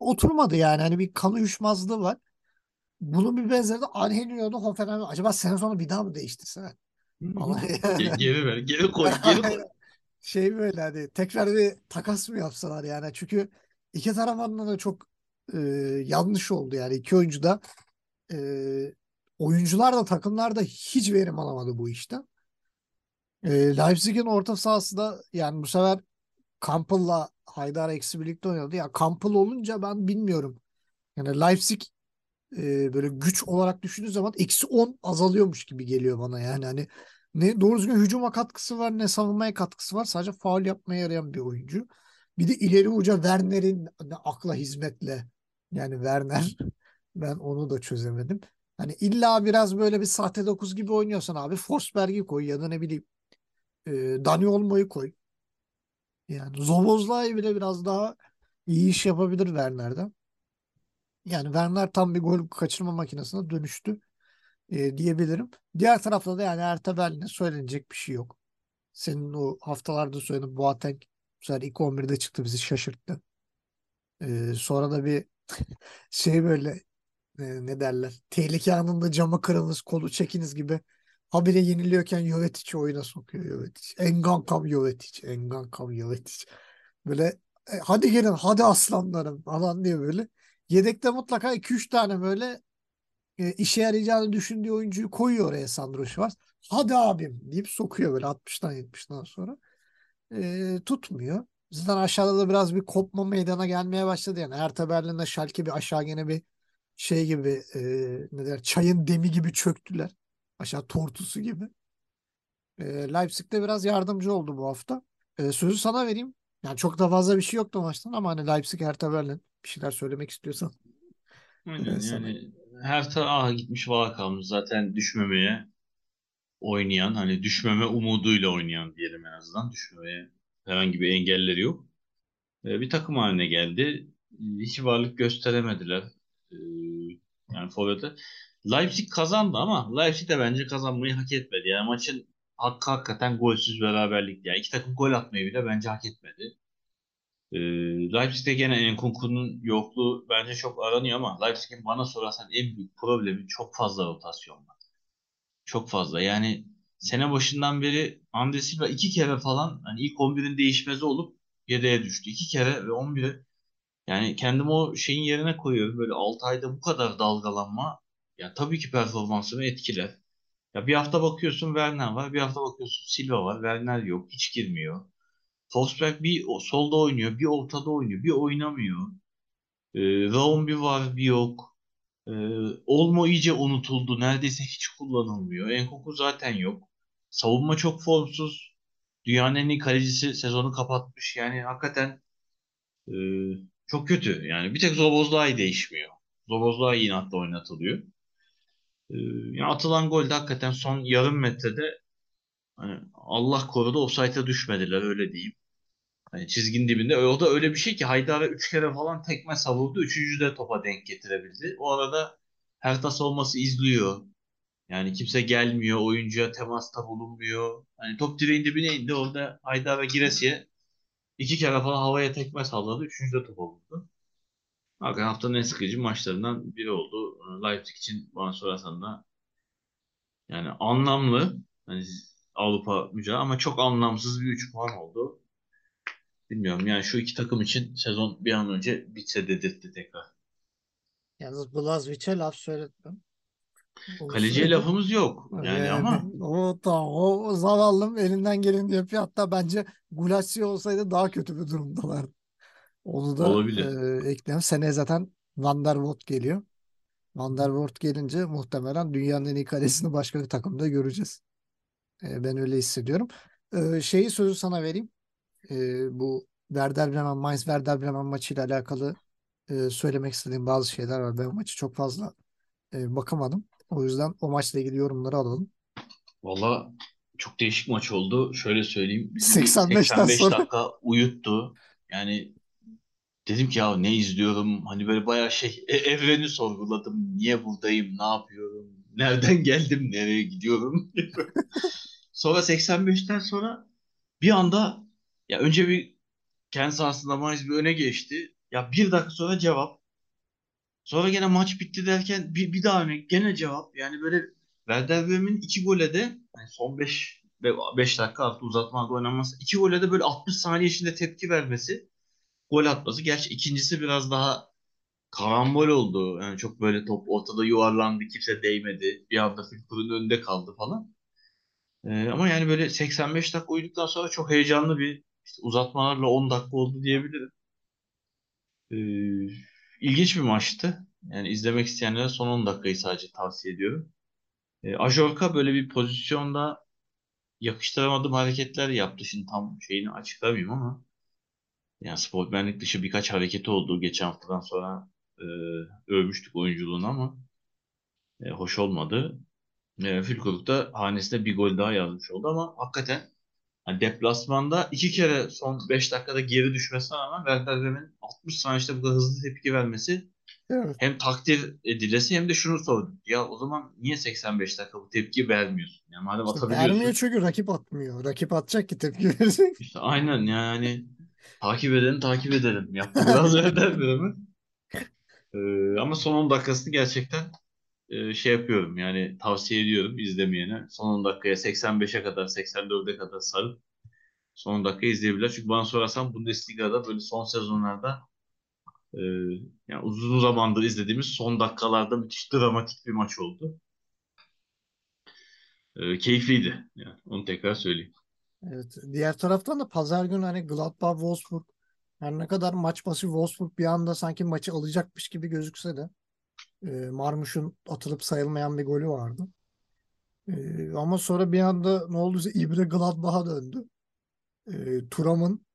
Oturmadı yani. Hani bir kan uyuşmazlığı var. Bunun bir benzeri de Angelino'da Hoffenheim. Acaba sene sonu bir daha mı değiştirse? Ama Ge- Geri ver, geri koy, geri <laughs> koy. şey böyle hani tekrar bir takas mı yapsalar yani. Çünkü iki tarafından da çok e, yanlış oldu yani. iki oyuncu da e, oyuncular da takımlar da hiç verim alamadı bu işten. E, Leipzig'in orta sahası da yani bu sefer Campbell'la Haydar eksi birlikte oynadı. Ya Campbell olunca ben bilmiyorum. Yani Leipzig e, böyle güç olarak düşündüğü zaman eksi 10 azalıyormuş gibi geliyor bana yani. Hani ne doğru düzgün hücuma katkısı var ne savunmaya katkısı var. Sadece faul yapmaya yarayan bir oyuncu. Bir de ileri uca Werner'in ne akla hizmetle yani Werner <laughs> ben onu da çözemedim. Hani illa biraz böyle bir sahte dokuz gibi oynuyorsan abi Forsberg'i koy ya da ne bileyim e, Dani Olmo'yu koy. Yani Zobozlay bile biraz daha iyi iş yapabilir Werner'den. Yani Werner tam bir gol kaçırma makinesine dönüştü e, diyebilirim. Diğer tarafta da yani Hertha Berlin'e söylenecek bir şey yok. Senin o haftalarda söylediğin Boateng bu sefer ilk 11'de çıktı bizi şaşırttı. E, sonra da bir <laughs> şey böyle e, ne derler tehlike anında cama kırılınız kolu çekiniz gibi habire yeniliyorken Jovetic'i oyuna sokuyor Jovetic. Engankam Jovetic. Engankam Jovetic. Böyle e, hadi gelin hadi aslanlarım falan diye böyle. Yedekte mutlaka 2-3 tane böyle e, işe yarayacağını düşündüğü oyuncuyu koyuyor oraya Sandro Schwarz. Hadi abim deyip sokuyor böyle 60'tan 70'ten sonra. E, tutmuyor. Zaten aşağıda da biraz bir kopma meydana gelmeye başladı yani. Hertha Berlin'de Schalke bir aşağı gene bir şey gibi e, ne der çayın demi gibi çöktüler. Aşağı tortusu gibi. E, Leipzig'de biraz yardımcı oldu bu hafta. E, sözü sana vereyim. Yani çok da fazla bir şey yoktu maçtan ama hani Leipzig Hertha Berlin bir şeyler söylemek istiyorsan. Aynen sana. yani her taraf gitmiş valla kalmış zaten düşmemeye oynayan hani düşmeme umuduyla oynayan diyelim en azından düşmemeye herhangi bir engelleri yok. Ee, bir takım haline geldi. Hiç varlık gösteremediler. Yani forvetler. Leipzig kazandı ama Leipzig de bence kazanmayı hak etmedi. Yani maçın hakkı hakikaten golsüz beraberlik. Yani iki takım gol atmayı bile bence hak etmedi. Ee, Leipzig'te gene Enkunku'nun yokluğu bence çok aranıyor ama Leipzig'in bana sorarsan en büyük problemi çok fazla rotasyon var. Çok fazla. Yani sene başından beri Andre Silva iki kere falan hani ilk 11'in değişmezi olup yedeğe düştü. İki kere ve 11'e yani kendimi o şeyin yerine koyuyorum. Böyle 6 ayda bu kadar dalgalanma ya tabii ki performansımı etkiler. Ya bir hafta bakıyorsun Werner var, bir hafta bakıyorsun Silva var, Werner yok, hiç girmiyor. Forsberg bir solda oynuyor, bir ortada oynuyor, bir oynamıyor. Ee, Raum bir var, bir yok. Ee, Olmo iyice unutuldu, neredeyse hiç kullanılmıyor. Enkuku zaten yok. Savunma çok formsuz. Dünyanın en iyi kalecisi sezonu kapatmış. Yani hakikaten e, çok kötü. Yani bir tek Zobozlai değişmiyor. Zobozlai inatla oynatılıyor. Ee, yani atılan gol de hakikaten son yarım metrede hani Allah korudu offside'a düşmediler öyle diyeyim. Hani çizginin dibinde. O da öyle bir şey ki Haydar'a 3 kere falan tekme savurdu. Üçüncü de topa denk getirebildi. O arada Hertha savunması izliyor. Yani kimse gelmiyor. Oyuncuya temasta bulunmuyor. Hani top direğin dibine indi. Orada Haydar ve Giresi'ye iki kere falan havaya tekme salladı. Üçüncü de topa vurdu. Hakikaten haftanın en sıkıcı maçlarından biri oldu. Leipzig için bana sorarsan da yani anlamlı hani Avrupa mücadele ama çok anlamsız bir 3 puan oldu. Bilmiyorum yani şu iki takım için sezon bir an önce bitse dedirtti tekrar. Yalnız Blazwic'e laf söyletmem. Kaleciye lafımız yok yani Yani ama o tamam o, zavallım elinden geleni yapıyor. Hatta bence Gulassi olsaydı daha kötü bir durumdalar. Onu da olabilir. e, ekleyelim. Seneye zaten Van der Voort geliyor. Van der Voort gelince muhtemelen dünyanın en iyi kalesini başka bir takımda göreceğiz. E, ben öyle hissediyorum. E, şeyi sözü sana vereyim. E, bu Werder Bremen, Mainz Werder Bremen maçıyla alakalı e, söylemek istediğim bazı şeyler var. Ben maçı çok fazla e, bakamadım. O yüzden o maçla ilgili yorumları alalım. Valla çok değişik maç oldu. Şöyle söyleyeyim. Bizi bir 85'ten 85 sonra dakika uyuttu. Yani dedim ki ya ne izliyorum? Hani böyle bayağı şey e- evreni sorguladım. Niye buradayım? Ne yapıyorum? nereden <laughs> geldim, nereye gidiyorum. <laughs> sonra 85'ten sonra bir anda ya önce bir kendi sahasında Mainz bir öne geçti. Ya bir dakika sonra cevap. Sonra gene maç bitti derken bir, bir daha öne gene cevap. Yani böyle Werder Bremen'in iki gole de yani son 5 5 dakika artı uzatmada oynanması. iki gole de böyle 60 saniye içinde tepki vermesi. Gol atması. Gerçi ikincisi biraz daha karambol oldu. Yani çok böyle top ortada yuvarlandı. Kimse değmedi. Bir anda Fülkur'un önünde kaldı falan. Ee, ama yani böyle 85 dakika uyuduktan sonra çok heyecanlı bir işte uzatmalarla 10 dakika oldu diyebilirim. Ee, ilginç bir maçtı. Yani izlemek isteyenlere son 10 dakikayı sadece tavsiye ediyorum. Ee, Ajorka böyle bir pozisyonda yakıştıramadığım hareketler yaptı. Şimdi tam şeyini açıklamayayım ama yani sportmenlik dışı birkaç hareketi oldu geçen haftadan sonra e, övmüştük oyunculuğunu ama e, hoş olmadı. E, Fülkuruk da hanesine bir gol daha yazmış oldu ama hakikaten hani deplasmanda iki kere son 5 dakikada geri düşmesine rağmen Werder Bremen'in 60 saniyede bu kadar hızlı tepki vermesi Evet. hem takdir edilesi hem de şunu sorduk. Ya o zaman niye 85 dakika bu tepki vermiyorsun? Yani madem İşte atabiliyorsun. vermiyor çünkü rakip atmıyor. Rakip atacak ki tepki verecek. <laughs> İşte aynen yani takip edelim takip edelim. Yaptı biraz Werder Bremen. <laughs> Ee, ama son 10 dakikasını gerçekten e, şey yapıyorum yani tavsiye ediyorum izlemeyene. Son 10 dakikaya 85'e kadar 84'e kadar sarıp son 10 dakika izleyebilirler. Çünkü bana sorarsan Bundesliga'da böyle son sezonlarda e, yani uzun zamandır izlediğimiz son dakikalarda müthiş dramatik bir maç oldu. E, keyifliydi. Yani onu tekrar söyleyeyim. Evet. Diğer taraftan da pazar günü hani Gladbach Wolfsburg her ne kadar maç başı Wolfsburg bir anda sanki maçı alacakmış gibi gözükse de e, Marmuş'un atılıp sayılmayan bir golü vardı. E, ama sonra bir anda ne olduysa İbre Gladbach'a döndü. E, Thuram'ın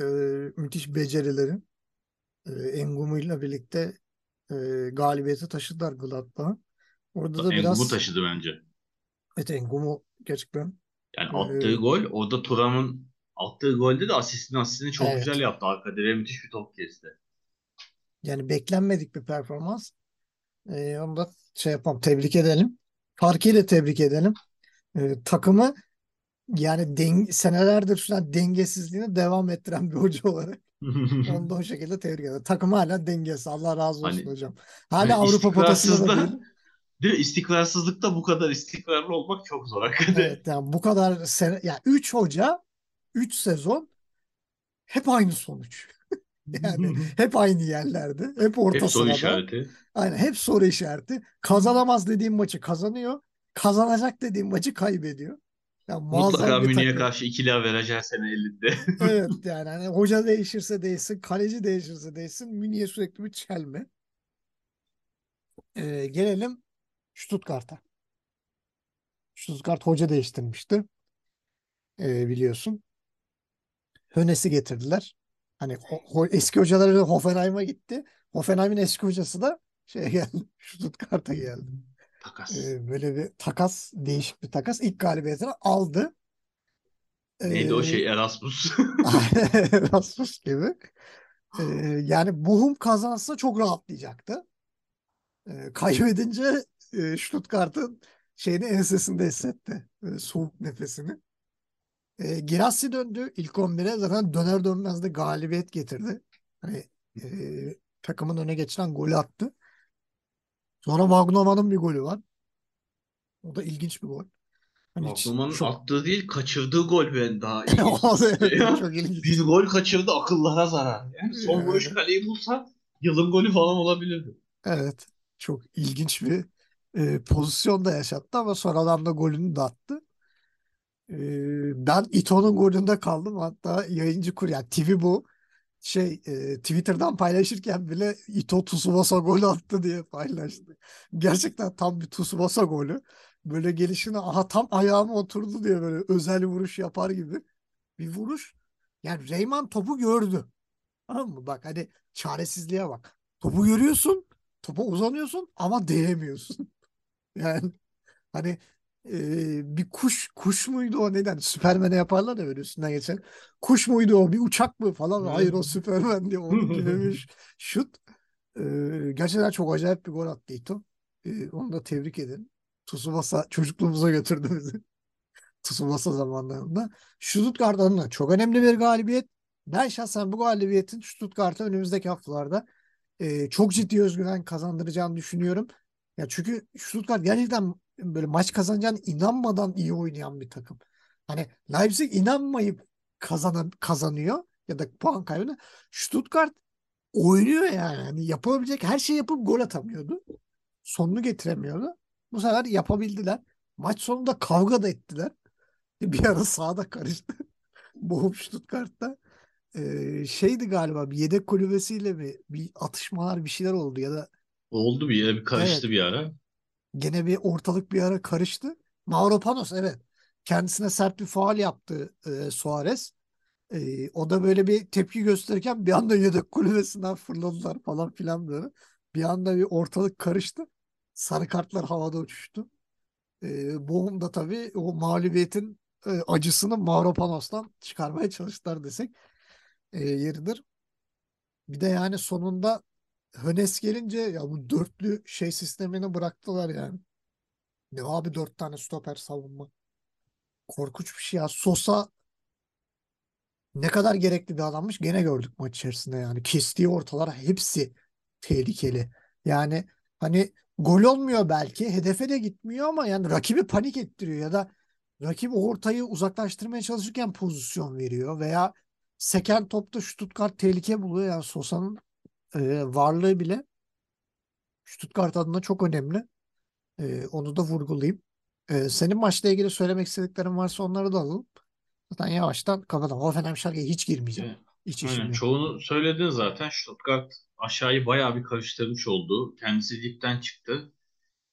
e, müthiş becerileri e, Engum'uyla birlikte e, galibiyeti taşıdılar Gladbach'a. Orada da Engumu biraz taşıdı bence. evet Engum'u gerçekten Yani Ee, attığı gol orada Thuram'ın attığı golde de asistini asistini çok Evet. güzel yaptı. Arka direğe müthiş bir top kesti. Yani beklenmedik bir performans. Ee, onu da şey yapalım, tebrik edelim. Farkıyla tebrik edelim. Ee, takımı yani den senelerdir süren dengesizliğini devam ettiren bir hoca olarak <laughs> onu da o şekilde tebrik ederim. Takım hala dengesiz. Allah razı olsun Hani- hocam. Hala hani Avrupa potasında da değil. Değil mi? İstikrarsızlıkta bu kadar istikrarlı olmak çok zor hakikaten. Evet, yani bu kadar sene, ya 3 hoca 3 sezon hep aynı sonuç. Yani hep aynı yerlerde. Hep orta Hep soru sırada. işareti. Aynen hep soru işareti. Kazanamaz dediğim maçı kazanıyor. Kazanacak dediğim maçı kaybediyor. Ya muazzam Mutlaka Münih'e karşı ikili averaj her sene elinde. <laughs> Evet yani hani hoca değişirse değişsin, kaleci değişirse değişsin, Münih'e sürekli bir çelme. Ee, gelelim Stuttgart'a. Stuttgart hoca değiştirmişti. Ee, biliyorsun. Hönes'i getirdiler. Hani eski hocaları Hoffenheim'a gitti. Hoffenheim'in eski hocası da şeye geldi. <laughs> Stuttgart'a geldi. Takas. Ee, böyle bir takas, değişik bir takas. İlk galibiyetini aldı. Neydi o Ee, şey <laughs> Erasmus? <laughs> Erasmus gibi. Ee, yani Bochum kazansa çok rahatlayacaktı. Ee, kaybedince e, Stuttgart'ın şeyini ensesinde hissetti. Böyle soğuk nefesini. E, Girassi döndü ilk 11'e. Zaten döner dönmez de galibiyet getirdi. Hani e, takımın öne geçiren golü attı. Sonra Wagnerman'ın bir golü var. O da ilginç bir gol. Hani Aklımanın çok, attığı değil kaçırdığı gol ben daha <laughs> ilginç. çok ilginç. Bir gol kaçırdı akıllara zarar. Yani son Yani. vuruş kaleyi bulsa yılın golü falan olabilirdi. Evet. Çok ilginç bir e, pozisyon da yaşattı ama sonradan da golünü de attı. Ben Ito'nun golünde kaldım. Hatta yayıncı kur yani TV bu şey e, Twitter'dan paylaşırken bile Ito Tsubasa gol attı diye paylaştı. Gerçekten tam bir Tsubasa golü. Böyle gelişine aha tam ayağıma oturdu diye böyle özel vuruş yapar gibi bir vuruş. Yani Reyman topu gördü. Tamam mı? Bak hani çaresizliğe bak. Topu görüyorsun, topa uzanıyorsun ama değemiyorsun. <laughs> Yani hani e, bir kuş kuş muydu o neden? Süpermen'e yaparlar ya böyle üstünden geçen. Kuş muydu o? Bir uçak mı falan? Hayır o Süpermen diye onun gibi bir şut. E, gerçekten çok acayip bir gol attı Ito. Ee, onu da tebrik edin. Tsubasa çocukluğumuza götürdü bizi. <laughs> Tsubasa zamanlarında. Stuttgart adına çok önemli bir galibiyet. Ben şahsen bu galibiyetin Stuttgart'a önümüzdeki haftalarda e, çok ciddi özgüven kazandıracağını düşünüyorum. Ya çünkü Stuttgart gerçekten böyle maç kazanacağına inanmadan iyi oynayan bir takım. Hani Leipzig inanmayıp kazanan kazanıyor ya da puan kaybını. Stuttgart oynuyor yani. Hani yapabilecek her şeyi yapıp gol atamıyordu. Sonunu getiremiyordu. Bu sefer yapabildiler. Maç sonunda kavga da ettiler. <laughs> Bir ara sahada karıştı. <laughs> Bochum Stuttgart'ta. Ee, şeydi galiba bir yedek kulübesiyle mi bir atışmalar bir şeyler oldu ya da Oldu bir yere bir karıştı evet bir ara. Gene bir ortalık bir ara karıştı. Mauro Panos evet kendisine sert bir faul yaptı e, Suarez. E, o da böyle bir tepki gösterirken bir anda yedek kulübesinden fırladılar falan filan böyle. Bir anda bir ortalık karıştı. Sarı kartlar havada uçuştu. E, Bochum da tabii o mağlubiyetin e, acısını Mauro Panos'tan çıkarmaya çalıştılar desek e, yeridir. Bir de yani sonunda Hönes gelince ya bu dörtlü şey sistemini bıraktılar yani. Ne abi dört tane stoper savunma. Korkunç bir şey ya. Sosa ne kadar gerekli bir adammış gene gördük maç içerisinde yani. Kestiği ortalar hepsi tehlikeli. Yani hani gol olmuyor belki. Hedefe de gitmiyor ama yani rakibi panik ettiriyor ya da rakip ortayı uzaklaştırmaya çalışırken pozisyon veriyor veya seken topta Stuttgart tehlike buluyor. Yani Sosa'nın e, varlığı bile Stuttgart adına çok önemli. E, onu da vurgulayayım. E, senin maçla ilgili söylemek istediklerin varsa onları da alalım. Zaten yavaştan kapatalım. Hoffenheim Schalke'ye hiç girmeyeceğim. Evet. Hiç Aynen çoğunu söyledin zaten. Stuttgart aşağıyı bayağı bir karıştırmış oldu. Kendisi ligden çıktı.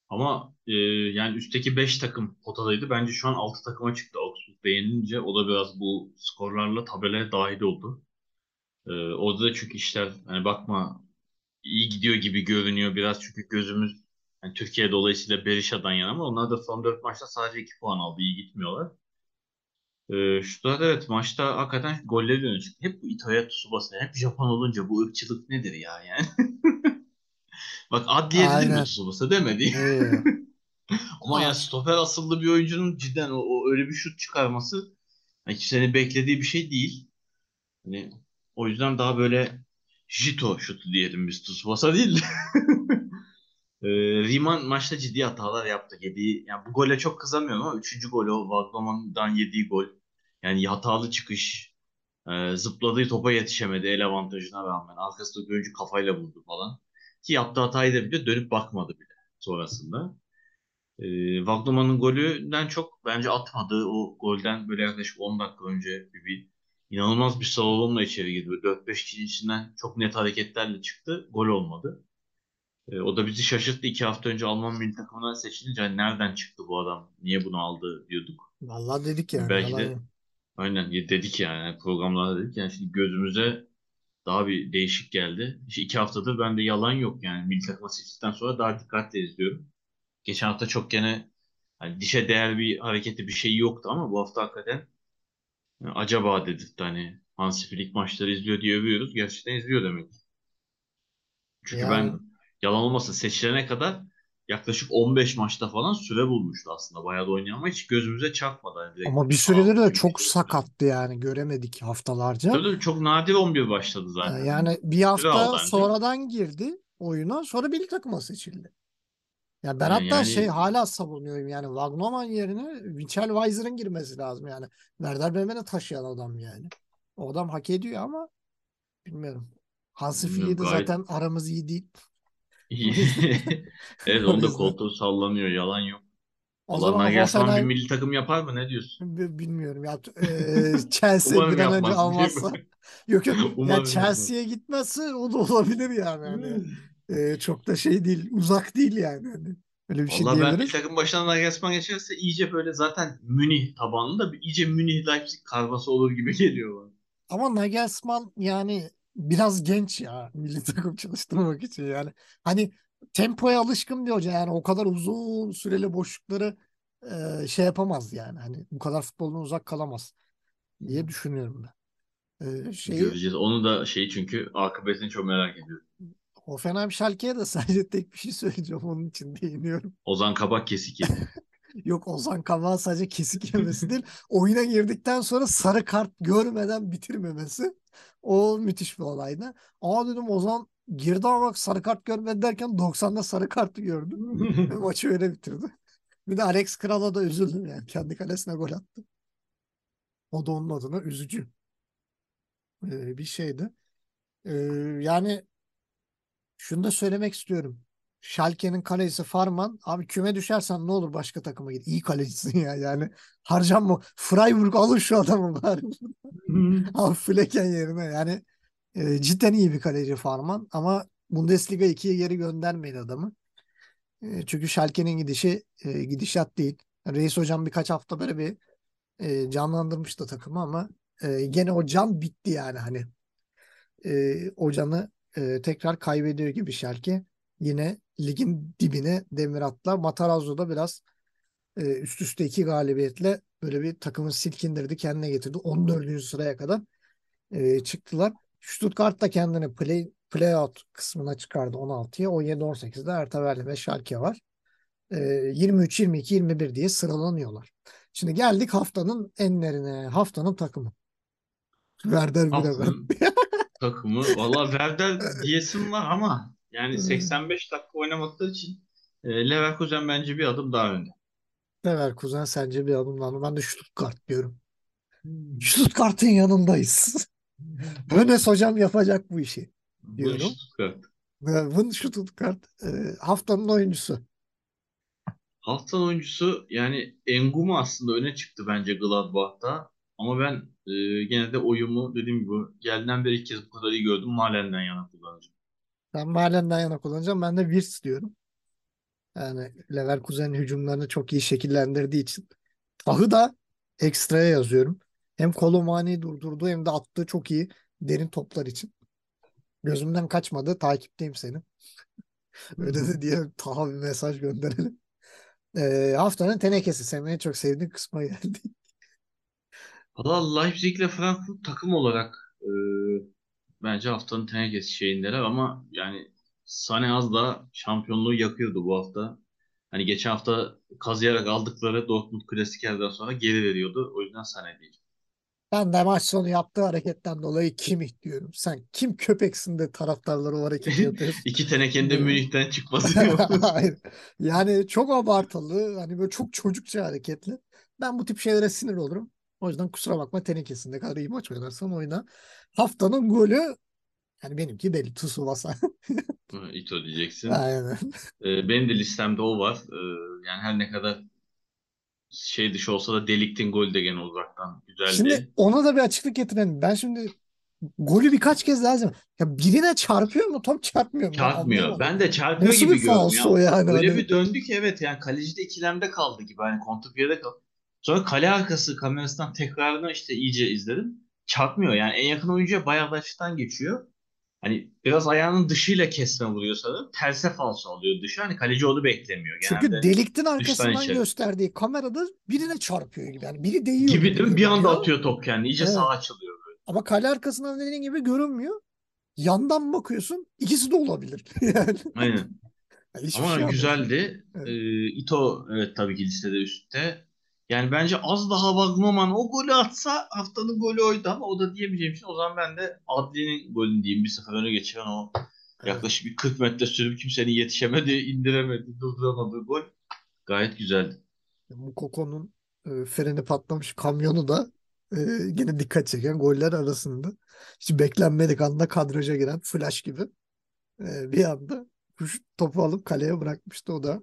Ama e, yani üstteki 5 takım potadaydı. Bence şu an 6 takıma çıktı. Augsburg beğenince o da biraz bu skorlarla tabelaya dahil oldu. E, orada da çünkü işler hani bakma iyi gidiyor gibi görünüyor biraz çünkü gözümüz yani Türkiye dolayısıyla Berisha'dan yana ama onlar da son 4 maçta sadece 2 puan aldı. iyi gitmiyorlar. Ee, da evet maçta hakikaten golleri öne çıktı. Hep bu Itoya Tsubasa, hep Japon olunca bu ırkçılık nedir ya yani? <laughs> Bak adliye dedim mi. Tsubasa demedi. Ee, <laughs> Ama ya stoper asıllı bir oyuncunun cidden o, o öyle bir şut çıkarması yani kimsenin beklediği bir şey değil. Hani o yüzden daha böyle Jito şutu diyelim biz Tsubasa değil de. <laughs> Ee, Riemann maçta ciddi hatalar yaptı. Yediği, yani bu gole çok kızamıyorum ama üçüncü gol o Wagnermann'dan yediği gol. Yani hatalı çıkış. e, zıpladığı topa yetişemedi el avantajına rağmen. Arkasında oyuncu kafayla vurdu falan. Ki yaptığı hatayı da bile dönüp bakmadı bile sonrasında. E, Wagnermann'ın golünden çok bence atmadığı o golden böyle yaklaşık 10 dakika önce bir, bir inanılmaz bir savunma içeri girdi. Böyle 4-5 kişinin içinden çok net hareketlerle çıktı. Gol olmadı. E, o da bizi şaşırttı. İki hafta önce Alman milli takımına seçilince hani nereden çıktı bu adam? Niye bunu aldı diyorduk. vallahi dedik yani. Belki de aynen dedik yani programlarda dedik. Yani şimdi gözümüze daha bir değişik geldi. İşte iki haftadır bende yalan yok yani. Milli takıma seçildikten sonra daha dikkatle izliyorum. Geçen hafta çok gene hani dişe değer bir hareketi bir şey yoktu ama bu hafta hakikaten acaba dedik hani Hansi Flick maçları izliyor diye övüyoruz. Gerçekten izliyor demek. Çünkü Yani ben yalan olmasın seçilene kadar yaklaşık 15 maçta falan süre bulmuştu aslında. Bayağı da oynayan ama hiç gözümüze çarpmadı. Yani ama bir süredir de çok geçiyor. sakattı yani. Göremedik haftalarca. Tabii tabii çok nadir 11 başladı zaten. Yani bir hafta sonradan girdi oyuna. Sonra milli takıma seçildi. Ya ben Yani, hatta şey yani hala savunuyorum yani Wagnerman yerine Michel Weiser'ın girmesi lazım yani. Werder Bremen'i taşıyan adam yani. O adam hak ediyor ama bilmiyorum. Hansi Flick'le de gayet zaten aramız iyi değil. <laughs> Evet <laughs> o onun da yüzden. koltuğu sallanıyor yalan yok. O zaman Nagelsmann bir Hoffenheim milli takım yapar mı ne diyorsun? bi- bilmiyorum ya eee, <laughs> Chelsea bir an önce almazsa yok yok ya Umarım. Chelsea'ye gitmezse o da olabilir yani hani eee, çok da şey değil uzak değil yani hani öyle bir şey Vallahi ben milli diyebiliriz. takım başına Nagelsmann geçerse iyice böyle zaten Münih tabanlı da bir iyice Münih Leipzig karması olur gibi <laughs> geliyor bana. Ama Nagelsmann yani biraz genç ya milli takım çalıştırmak için yani. Hani tempoya alışkın bir hoca yani o kadar uzun süreli boşlukları eee, şey yapamaz yani. Hani bu kadar futboldan uzak kalamaz diye düşünüyorum ben. Eee, şeyi Göreceğiz. Onu da şey çünkü akıbetini çok merak ediyorum. Hoffenheim Schalke'ye de <laughs> sadece tek bir şey söyleyeceğim. Onun için değiniyorum. Ozan Kabak kesik yedi. <laughs> Yok Ozan Kabak'ın sadece kesik <laughs> yemesi değil. Oyuna girdikten sonra sarı kart görmeden bitirmemesi. O müthiş bir olaydı. Aa dedim Ozan girdi ama bak sarı kart görmedi derken 90'da sarı kartı gördüm. Maçı öyle bitirdi. Bir de Alex Kral'a da üzüldüm yani. Kendi kalesine gol attı. O da onun adına üzücü ee, bir şeydi. Ee, yani şunu da söylemek istiyorum. Schalke'nin kalecisi Farman. Abi küme düşersen ne olur başka takıma git. İyi kalecisin ya yani. Harcanma. Freiburg alın şu adamı bari. <laughs> Abi Flecken yerine yani e, cidden iyi bir kaleci Farman ama Bundesliga 2'ye geri göndermeyin adamı. E, çünkü Schalke'nin gidişi e, gidişat değil. Reis hocam birkaç hafta böyle bir e, canlandırmıştı takımı ama e, gene o can bitti yani hani. E, o canı e, tekrar kaybediyor gibi Schalke. Yine ligin dibine demir atlar. Matarazzo biraz e, üst üste iki galibiyetle böyle bir takımı silkindirdi, kendine getirdi. 14. sıraya kadar e, çıktılar. Stuttgart da kendini play, playout kısmına çıkardı 16'ya. 17-18'de Hertha Berlin ve Schalke var. E, 23, 22, 21 diye sıralanıyorlar. Şimdi geldik haftanın enlerine. Haftanın takımı. Werder Bremen. <laughs> Takımı. Valla Werder diyesim var ama yani 85 dakika oynamadıkları için e, Leverkusen bence bir adım daha önde. Leverkusen sence bir adım daha. Ben de Stuttgart diyorum. Stuttgart'ın yanındayız. <laughs> Hönes hocam yapacak bu işi. Bu Diyorum. Von Stuttgart e, haftanın oyuncusu. Haftanın oyuncusu yani Engumu aslında öne çıktı bence Gladbach'ta. Ama ben e, gene de oyumu dediğim gibi geldiğinden beri ilk kez bu kadar iyi gördüm. Malen'den yana kullanacağım. Ben Malen'den yana kullanacağım. Ben de Wirtz diyorum. Yani Leverkusen'in hücumlarını çok iyi şekillendirdiği için. Tahı da ekstraya yazıyorum. Hem Kolomani'yi durdurdu hem de attığı çok iyi derin toplar için. Gözümden kaçmadı. Takipteyim seni. Öyle de diye Taha bir mesaj gönderelim. Ee, haftanın tenekesi. Senin en çok sevdiğin kısma geldik. Valla Leipzig ile Frankfurt takım olarak e, bence haftanın tenekesi şeyindeler ama yani Sané az da şampiyonluğu yakıyordu bu hafta. Hani geçen hafta kazıyarak aldıkları Dortmund Klasiker'den sonra geri veriyordu. O yüzden Sané değil. Ben de maç sonu yaptığı hareketten dolayı Kimmich diyorum. Sen kim köpeksin de taraftarları o hareketi <laughs> yapıyorsun. İki tenekenin de. Münih'ten çıkması. <laughs> Hayır. Yani çok abartılı, hani böyle çok çocukça hareketli. Ben bu tip şeylere sinir olurum. O yüzden kusura bakma tenekesinde kadar iyi maç oynarsan oyna. Haftanın golü yani benimki belli Tsubasa. Ito diyeceksin. Aynen. Ee, benim de listemde o var. Ee, yani her ne kadar şey dışı olsa da Delik'tin golü de gene uzaktan güzeldi. Şimdi ona da bir açıklık getirelim. Ben şimdi golü birkaç kez lazım. Ya birine çarpıyor mu top çarpmıyor mu? Ben Çarpmıyor. anlayamadım. Ben de çarpıyor Nasıl gibi bir gördüm falso ya. yani? Öyle Hani- bir döndü ki evet yani kaleci de ikilemde kaldı gibi. Hani kontrpiyede kaldı. Sonra kale arkası kamerasından tekrarını işte iyice izledim. Çarpmıyor yani en yakın oyuncuya bayağı da açıktan geçiyor. Hani biraz ayağının dışıyla kesme vuruyor sanırım. Terse falso alıyor dışı. Hani kaleci onu beklemiyor Çünkü genelde. deliktin arkasından içeri. gösterdiği kamerada birine çarpıyor gibi. Yani biri değiyor Gibi değil mi? Bir anda görünüyor. atıyor top kendini. İyice Evet. sağa açılıyor böyle. Ama kale arkasından dediğin gibi görünmüyor. Yandan bakıyorsun ikisi de olabilir. <laughs> Yani Aynen. hiçbir Ama şey güzeldi. Evet. Ee, Ito evet tabii ki listede üstte. Yani bence az daha Wagnoman o golü atsa haftanın golü oydu ama o da diyemeyeceğim için o zaman ben de Adli'nin golünü diyeyim. Bir sefer öne geçiren o yaklaşık bir 40 metre sürüp kimsenin yetişemedi, indiremedi, durduramadığı gol. Gayet güzeldi. Mukoko'nun e, freni patlamış kamyonu da e, gene dikkat çeken goller arasında. Hiç beklenmedik anda kadraja giren flash gibi e, bir anda topu alıp kaleye bırakmıştı. O da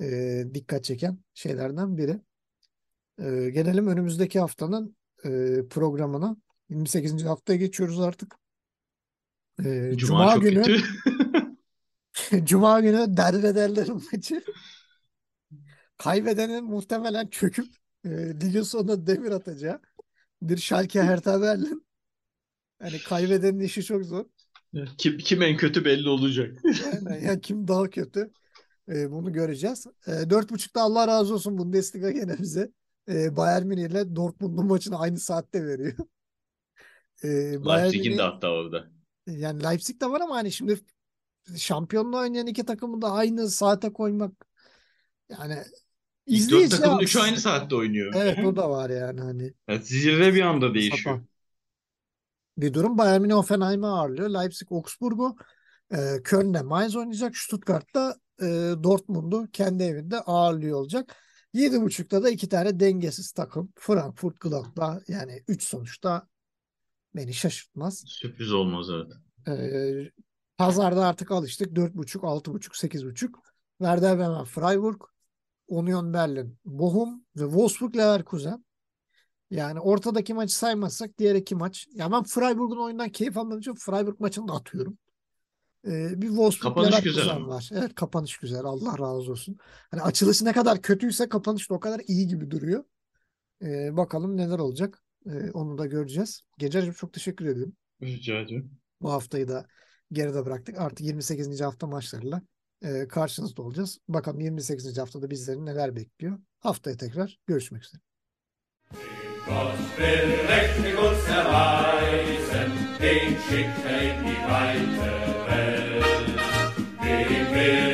e, dikkat çeken şeylerden biri. E, gelelim önümüzdeki haftanın e, programına. 28. haftaya geçiyoruz artık. E, Cuma, Cuma günü. <laughs> Cuma günü derbederlerin maçı. Kaybedenin muhtemelen çöküp e, ligin sonunda demir atacağı bir Schalke Hertha Berlin. Yani kaybedenin işi çok zor. kim, kim en kötü belli olacak. Yani, yani kim daha kötü e, bunu göreceğiz. E, dört buçukta Allah razı olsun Bundesliga gene bize e, Bayern Münih ile Dortmund'un <laughs> maçını aynı saatte veriyor. E, Leipzig'in Münih- de hatta orada. yani Leipzig de var ama hani şimdi şampiyonluğu oynayan iki takımı da aynı saate koymak yani İlk dört izleyici takımın üçü aynı saatte oynuyor. Evet o da var yani hani. Yani zirve bir anda değişiyor. Sapan. Bir durum Bayern Münih Hoffenheim'i ağırlıyor. Leipzig Augsburg'u. E, Köln'de Mainz oynayacak. Stuttgart'ta e, Dortmund'u kendi evinde ağırlıyor olacak. 7.30'da da iki tane dengesiz takım. Frankfurt Gladbach yani 3 sonuçta beni şaşırtmaz. Sürpriz olmaz evet. Ee, pazarda artık alıştık. 4.5, 6.5, 8.5. Werder Bremen, Freiburg, Union Berlin, Bochum ve Wolfsburg Leverkusen. Yani ortadaki maçı saymazsak diğer iki maç. Ya ben Freiburg'un oyundan keyif almadığım için Freiburg maçını da atıyorum. Ee, bir Wolfsburg Kapanış güzel ama. var. Evet kapanış güzel. Allah razı olsun. Hani açılışı ne kadar kötüyse kapanış da o kadar iyi gibi duruyor. Ee, bakalım neler olacak. Ee, onu da göreceğiz. Gece'cim çok teşekkür ediyorum. Rica ederim. Bu haftayı da geride bıraktık. Artık 28. hafta maçlarıyla e, karşınızda olacağız. Bakalım 28. haftada bizleri neler bekliyor. Haftaya tekrar görüşmek üzere. Gott will mächtig uns erweisen, den schickt er in die weite Welt. Wem will